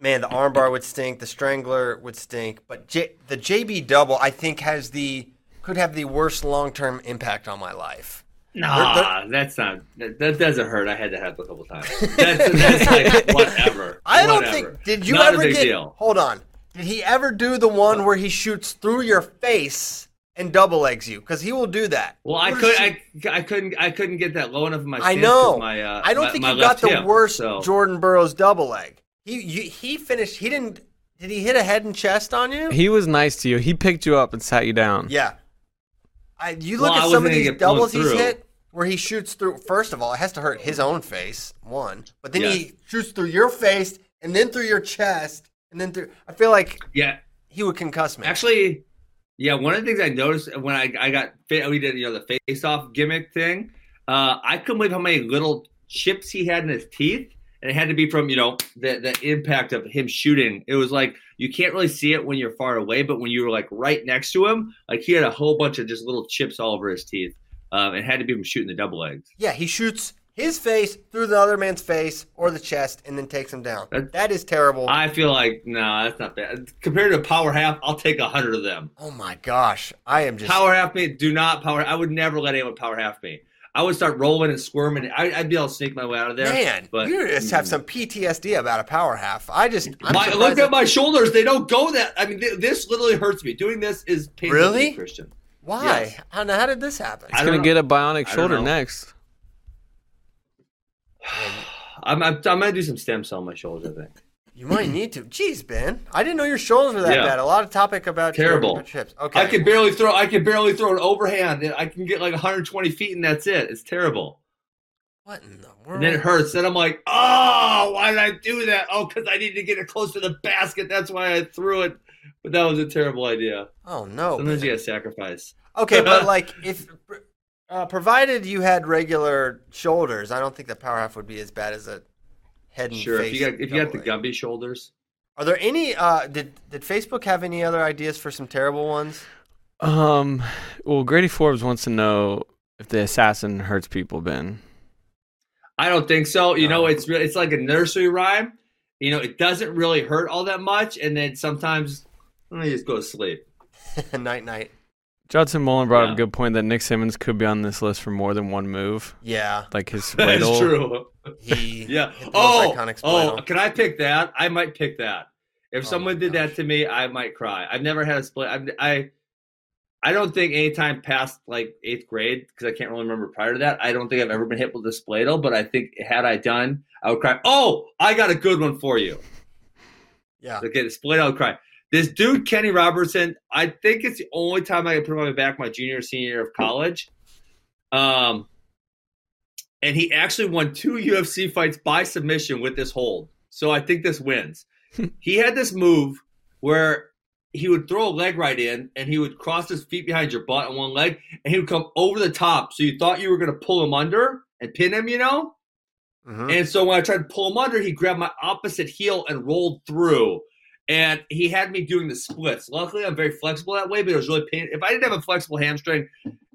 man, the armbar would stink. The strangler would stink. But J- the JB double, I think, has the could have the worst long term impact on my life. Nah, that's not. That, that doesn't hurt. I had to have a couple times. That's, that's like whatever. I don't Whatever. think. Did you Not ever a big get? deal. Hold on. Did he ever do the one where he shoots through your face and double legs you? Because he will do that. Well, I could. shoot- I, I couldn't. I couldn't get that low enough in my. I know. My, uh, I don't my- think my you got the hip, worst so- Jordan Burroughs double leg. He you, he finished. He didn't. Did he hit a head and chest on you? He was nice to you. He picked you up and sat you down. Yeah. I, you look I at some of these doubles he's hit where he shoots through. First of all, it has to hurt his own face, one. But then Yes. he shoots through your face and then through your chest and then through. I feel like Yeah, he would concuss me. actually, yeah. One of the things I noticed when I I got we did you know the face off gimmick thing. Uh, I couldn't believe how many little chips he had in his teeth, and it had to be from you know the the impact of him shooting. It was like you can't really see it when you're far away, but when you were like right next to him, like he had a whole bunch of just little chips all over his teeth. Um, it had to be from shooting the double legs. Yeah, he shoots his face through the other man's face or the chest and then takes him down. That- that is terrible. I feel like no, that's not bad. Compared to a power half, I'll take a hundred of them. oh my gosh, I am just Power half me, do not power. I would never let anyone power half me. I would start rolling and squirming. I, I'd be able to sneak my way out of there. man. but you just have mm. some PTSD about a power half. I just my, look at my shoulders; they don't go that. I mean, th- this literally hurts me. Doing this is painful. to me, Really? Christian? why? Yes. How, how did this happen? I He's gonna know. get a bionic shoulder next. I'm, I'm, I'm gonna do some stem cell on my shoulders. I think. You might need to. Jeez, Ben, I didn't know your shoulders were that Yeah. bad. A lot of topic about Terrible. chips. Okay, I can barely throw. I can barely throw an overhand. I can get like 120 feet, and that's it. It's terrible. What in the world? And then it hurts. Then I'm like, oh, why did I do that? Oh, because I needed to get it close to the basket. That's why I threw it. But that was a terrible idea. Oh no. Sometimes Ben. you gotta sacrifice. Okay, but like if uh, provided you had regular shoulders, I don't think the power half would be as bad as a head and Sure, face. if you got if you got the double leg. Gumby shoulders. Are there any? Uh, did did Facebook have any other ideas for some terrible ones? Um, well, Grady Forbes wants to know if the assassin hurts people. Ben, I don't think so. You know, it's re- it's like a nursery rhyme. You know, it doesn't really hurt all that much, and then sometimes I just go to sleep. night night. Judson Mullen brought up a good point that Nick Simmons could be on this list for more than one move, Yeah, like his split. That's true. he. Yeah. hit the most Oh, iconic oh, can I pick that? I might pick that. If Oh someone did gosh. that to me, I might cry. I've never had a split. I've, I, I don't think any time past like eighth grade, because I can't really remember prior to that. I don't think I've ever been hit with a spladle. But I think had I done, I would cry. Oh, I got a good one for you. Yeah. Okay, the split, I would cry. This dude, Kenny Robertson, I think it's the only time I can put him on my back my junior or senior year of college. Um, and he actually won two UFC fights by submission with this hold. So I think this wins. he had this move where he would throw a leg right in and he would cross his feet behind your butt on one leg and he would come over the top. So you thought you were going to pull him under and pin him, you know? Mhm. And so when I tried to pull him under, he grabbed my opposite heel and rolled through. And he had me doing the splits. Luckily, I'm very flexible that way, but it was really painful. If I didn't have a flexible hamstring,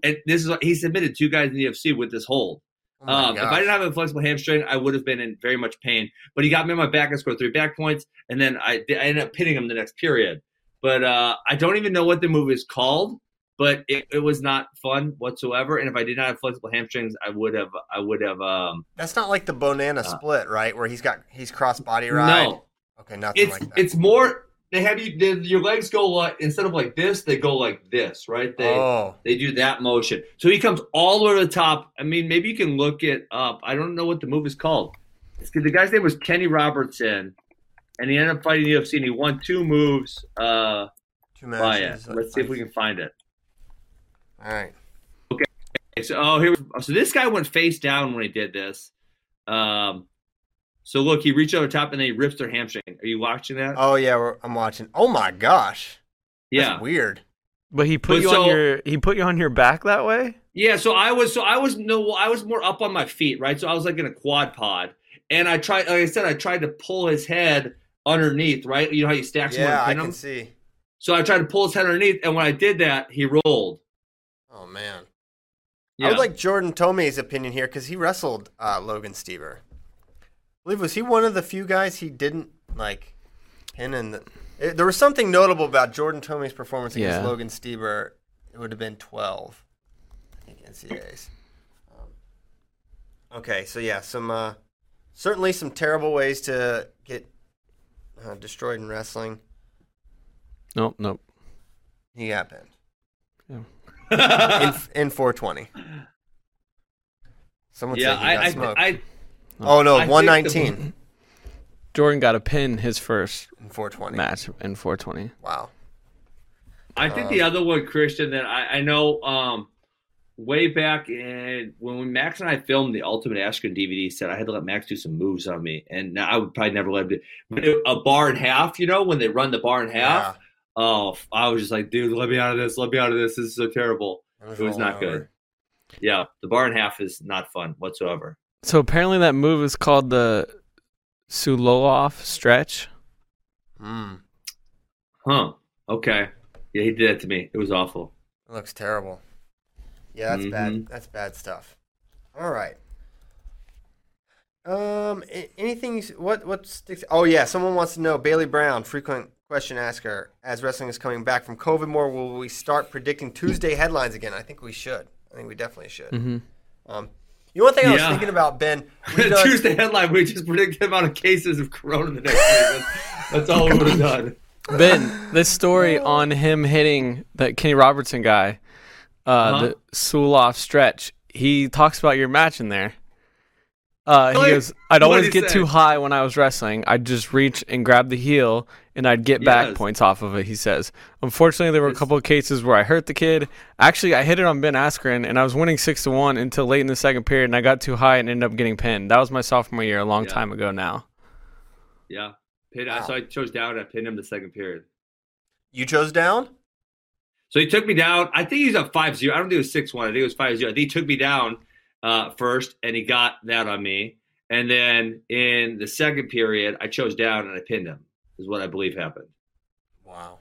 and this is he submitted two guys in the UFC with this hold. Oh um, if. I didn't have a flexible hamstring, I would have been in very much pain. But he got me on my back and scored three back points, and then I, I ended up pinning him the next period. But uh, I don't even know what the move is called. But it, it was not fun whatsoever. And if I did not have flexible hamstrings, I would have I would have um, That's not like the banana Uh, split, right? Where he's got he's cross body ride. no. Okay, nothing it's like that. it's more they have you they, your legs go like instead of like this they go like this right? They oh, they do that motion. So he comes all the way to the top. I mean maybe you can look it up. I don't know what the move is called. It's, the guy's name was kenny robertson and he ended up fighting the ufc and he won two moves uh two by it matches. let's see if we can find it. All right. Okay, so oh here so this guy went face down when he did this. Um so look he reached over top and then he rips their hamstring are you watching that Oh yeah, we're, I'm watching. Oh my gosh. That's yeah weird. But he put But you so- on your he put you on your back that way. Yeah, so I was so I was no I was more up on my feet, right? So I was like in a quad pod, and I tried, like I said, I tried to pull his head underneath, right? You know how you stack someone Yeah, I can him? see. So I tried to pull his head underneath, and when I did that, he rolled. Oh man. Yeah. I would like Jordan Tomei's opinion here because he wrestled uh, Logan Stieber. I believe was he one of the few guys he didn't like pin in the. It, there was something notable about Jordan Tomei's performance against Yeah. Logan Stieber. It would have been twelve. I think NCAA's. Um, okay, so yeah, some uh, certainly some terrible ways to get uh, destroyed in wrestling. Nope, nope. He got pinned yeah, in in 420. Someone said he got I, I, smoked. I, oh no, I 119 Jordan got a pin his first in 420. match in 420. Wow. I think the other one, Christian, that I, I know um, way back in when Max and I filmed the Ultimate Askren DVD set, I had to let Max do some moves on me, and I would probably never let him do but it- a bar in half. You know, when they run the bar in half. Oh, I was just like, dude, let me out of this. Let me out of this. This is so terrible. Yeah, It was not over. good. Yeah, the bar in half is not fun whatsoever. So apparently that move is called the Suloev stretch. Mm, Huh. Okay. Yeah, he did that to me. It was awful. it looks terrible. Yeah, that's bad. Mhm. That's bad stuff. All right. Um, anything? you What what sticks? Oh yeah, someone wants to know. Bailey Brown, frequent question asker. As wrestling is coming back from COVID, more will we start predicting Tuesday headlines again? I think we should. I think we definitely should. Mm-hmm. Um, you know, one thing I was Yeah. thinking about, Ben. we've done- Tuesday headline, we just predict the amount of cases of corona the next week. That's, that's all we would have done. Ben, this story on him hitting that Kenny Robertson guy, uh, Uh-huh. the Suloev stretch. He talks about your match in there. Uh, he goes, I'd always get say? too high when I was wrestling. I'd just reach and grab the heel, and I'd get back points off of it. He says. Unfortunately, there were a couple of cases where I hurt the kid. Actually, I hit it on Ben Askren, and I was winning six to one until late in the second period, and I got too high and ended up getting pinned. That was my sophomore year, a long Yeah. time ago now. Yeah. Pin, Wow. So I chose down and I pinned him the second period. you chose down. So he took me down. I think he's up 5 0. I don't think it was 6 1. I think it was 5 0. I think he took me down uh, first and he got that on me. And then in the second period, I chose down and I pinned him, is what I believe happened. Wow.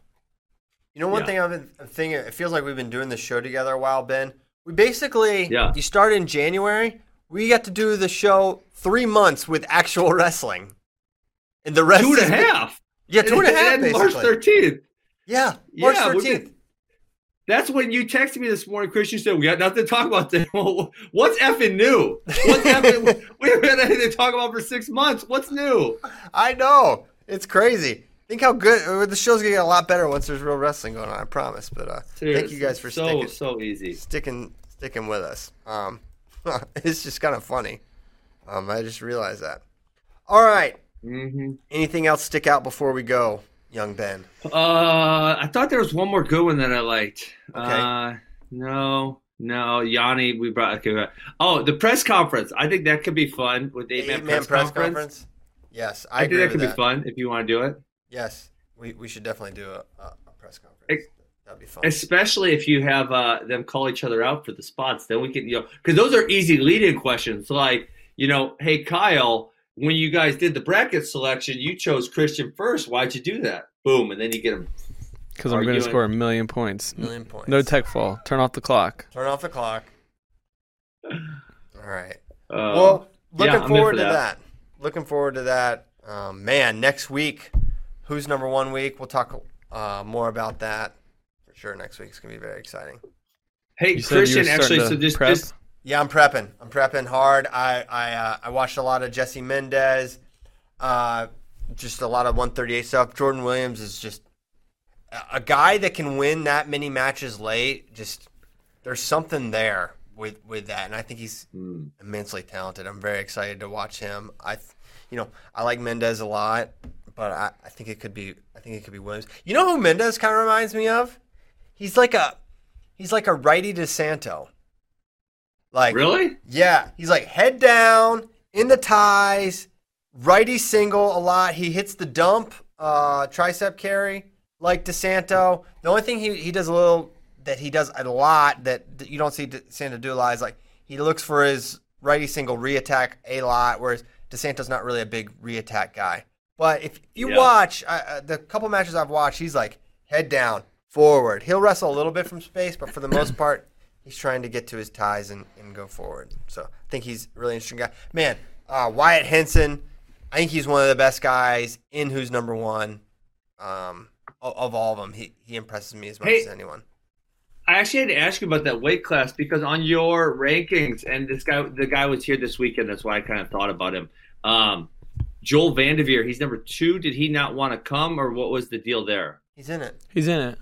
You know, one Yeah. thing I've been thinking, it feels like we've been doing this show together a while, Ben. We basically, Yeah. you started in January. We got to do the show three months with actual wrestling. And the rest Two and a has been- Yeah, two and a half, ended basically. March 13th. Yeah, March Yeah, 13th. been- That's when you texted me this morning, Chris. You said, We got nothing to talk about today. Well, what's effing new? What's effing, we haven't had anything to talk about for six months. What's new? I know. It's crazy. Think how good uh, the show's to get a lot better once there's real wrestling going on, I promise. But uh, thank you guys for so, sticking, so easy. sticking sticking with us. Um, it's just kind of funny. Um, I just realized that. All right. hmm Anything else stick out before we go, young Ben? Uh, I thought there was one more good one that I liked. Okay. Uh, no, no, Yanni, we brought. Okay, oh, the press conference. I think that could be fun with the eight man Eight-man press, conference. Yes, I, I, think that could that. be fun if you want to do it, Yes, we, we should definitely do a, a, a press conference. Ex- That'd be fun. especially if you have uh, them call each other out for the spots. Then we can, you know, because those are easy lead-in questions. Like, you know, hey Kyle, when you guys did the bracket selection, you chose Christian first. Why'd you do that? Boom, and then you get them. Because I'm going to score a million points. Million points. No tech fall. Turn off the clock. Turn off the clock. All right. Uh, Well, looking yeah, forward for to that. that. Looking forward to that. Um, man, next week, who's number one week? We'll talk uh, more about that for sure. Next week it's gonna be very exciting. hey, You said you were Christian, actually, so to just, prep? just Yeah, I'm prepping. I'm prepping hard. I I uh, I watched a lot of Jesse Mendez, uh, just a lot of 138 stuff. Jordan Williams is just a- a guy that can win that many matches late. Just there's something there with with that, and I think he's Hmm. immensely talented. I'm very excited to watch him. I, th- you know, I like Mendez a lot, but I, I think it could be I think it could be Williams. You know who Mendez kind of reminds me of? He's like a he's like a righty DeSanto. Like really. yeah, he's like head down in the ties, righty single a lot. He hits the dump, uh, tricep carry like DeSanto. The only thing he, he does a little that he does a lot that, you don't see DeSanto do a lot is like he looks for his righty single reattack a lot, whereas DeSanto's not really a big reattack guy. But if you Yeah. watch uh, the couple matches I've watched, he's like head down, forward. He'll wrestle a little bit from space, but for the most part, he's trying to get to his ties and, and go forward. So I think he's a really interesting guy. Man, uh, Wyatt Henson, I think he's one of the best guys in Who's Number One. Um, of, of all of them, he, he impresses me as much Hey. as anyone. I actually had to ask you about that weight class because on your rankings, and this guy, the guy was here this weekend. That's why I kind of thought about him. Um, Joel Vandeveer, he's number two. Did he not want to come, or what was the deal there? He's in it. He's in it.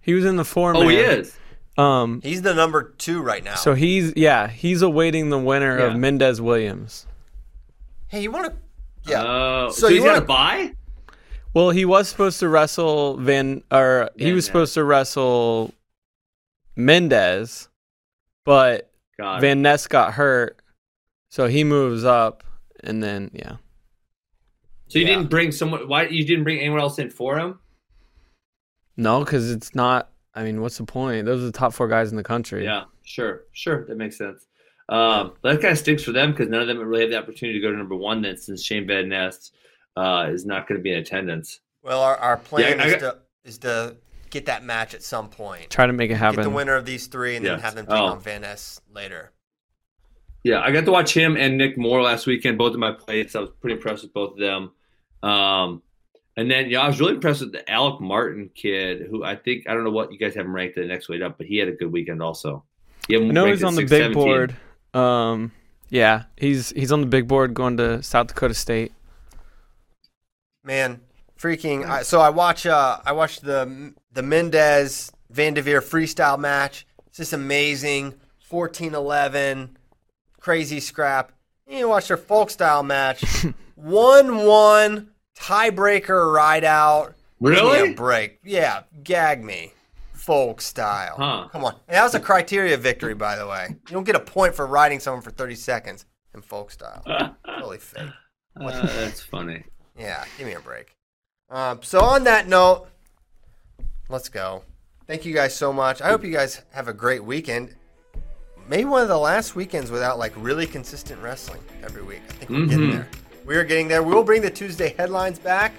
He was in the four Oh, he man. is. Um, He's the number two right now. so he's yeah, he's awaiting the winner of Mendez Williams. hey, you want to? Yeah. Oh, So so, you he's got wanna- buy. Well, he was supposed to wrestle Van, or he Van was Ness. supposed to wrestle Mendez, but God. Van Ness got hurt, so he moves up, and then yeah, so you Yeah. didn't bring someone? Why you didn't bring anyone else in for him? no, because it's not. I mean, what's the point? Those are the top four guys in the country. Yeah, sure, sure, that makes sense. Um, that kind of stinks for them because none of them really have the opportunity to go to number one. Then since Shane Van Ness uh, is not going to be in attendance. Well, our, our plan Yeah, is, got- to, is to get that match at some point. Try to make it Get happen. the winner of these three and then have them take Oh. on Van Ness later. Yeah, I got to watch him and Nick Moore last weekend, both of my plays. I was pretty impressed with both of them. Um, and then, yeah, I was really impressed with the Alec Martin kid, who I think I don't know what you guys have him ranked at the next weight up, but he had a good weekend also. He had him I know he's on the big board. Um, yeah, he's he's on the big board going to South Dakota State. Man, freaking! I, so I watch. Uh, I watched the the Mendez Vanderveer freestyle match. It's just amazing. 14-11, crazy scrap. And you watch their folk style match. One-one tiebreaker ride out. Give me Really? a break. Yeah, gag me. Folk style. Huh. Come on. And that was a criteria victory, by the way. You don't get a point for riding someone for 30 seconds in folk style. Totally fake. Uh, that's funny. Yeah, give me a break. Um, so on that note, let's go. Thank you guys so much. I hope you guys have a great weekend. Maybe one of the last weekends without like really consistent wrestling every week. I think we're getting Mhm. there. We are getting there. We will bring the Tuesday headlines back.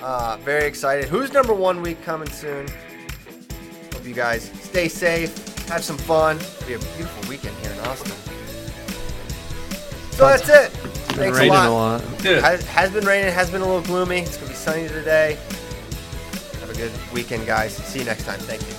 Uh, very excited. Who's number one week coming soon? Hope you guys stay safe, have some fun. It'll be a beautiful weekend here in Austin. So that's it. Been Thanks a lot. a lot. Has, has been raining, has been a little gloomy. It's going to be sunny today. Have a good weekend, guys. See you next time. Thank you.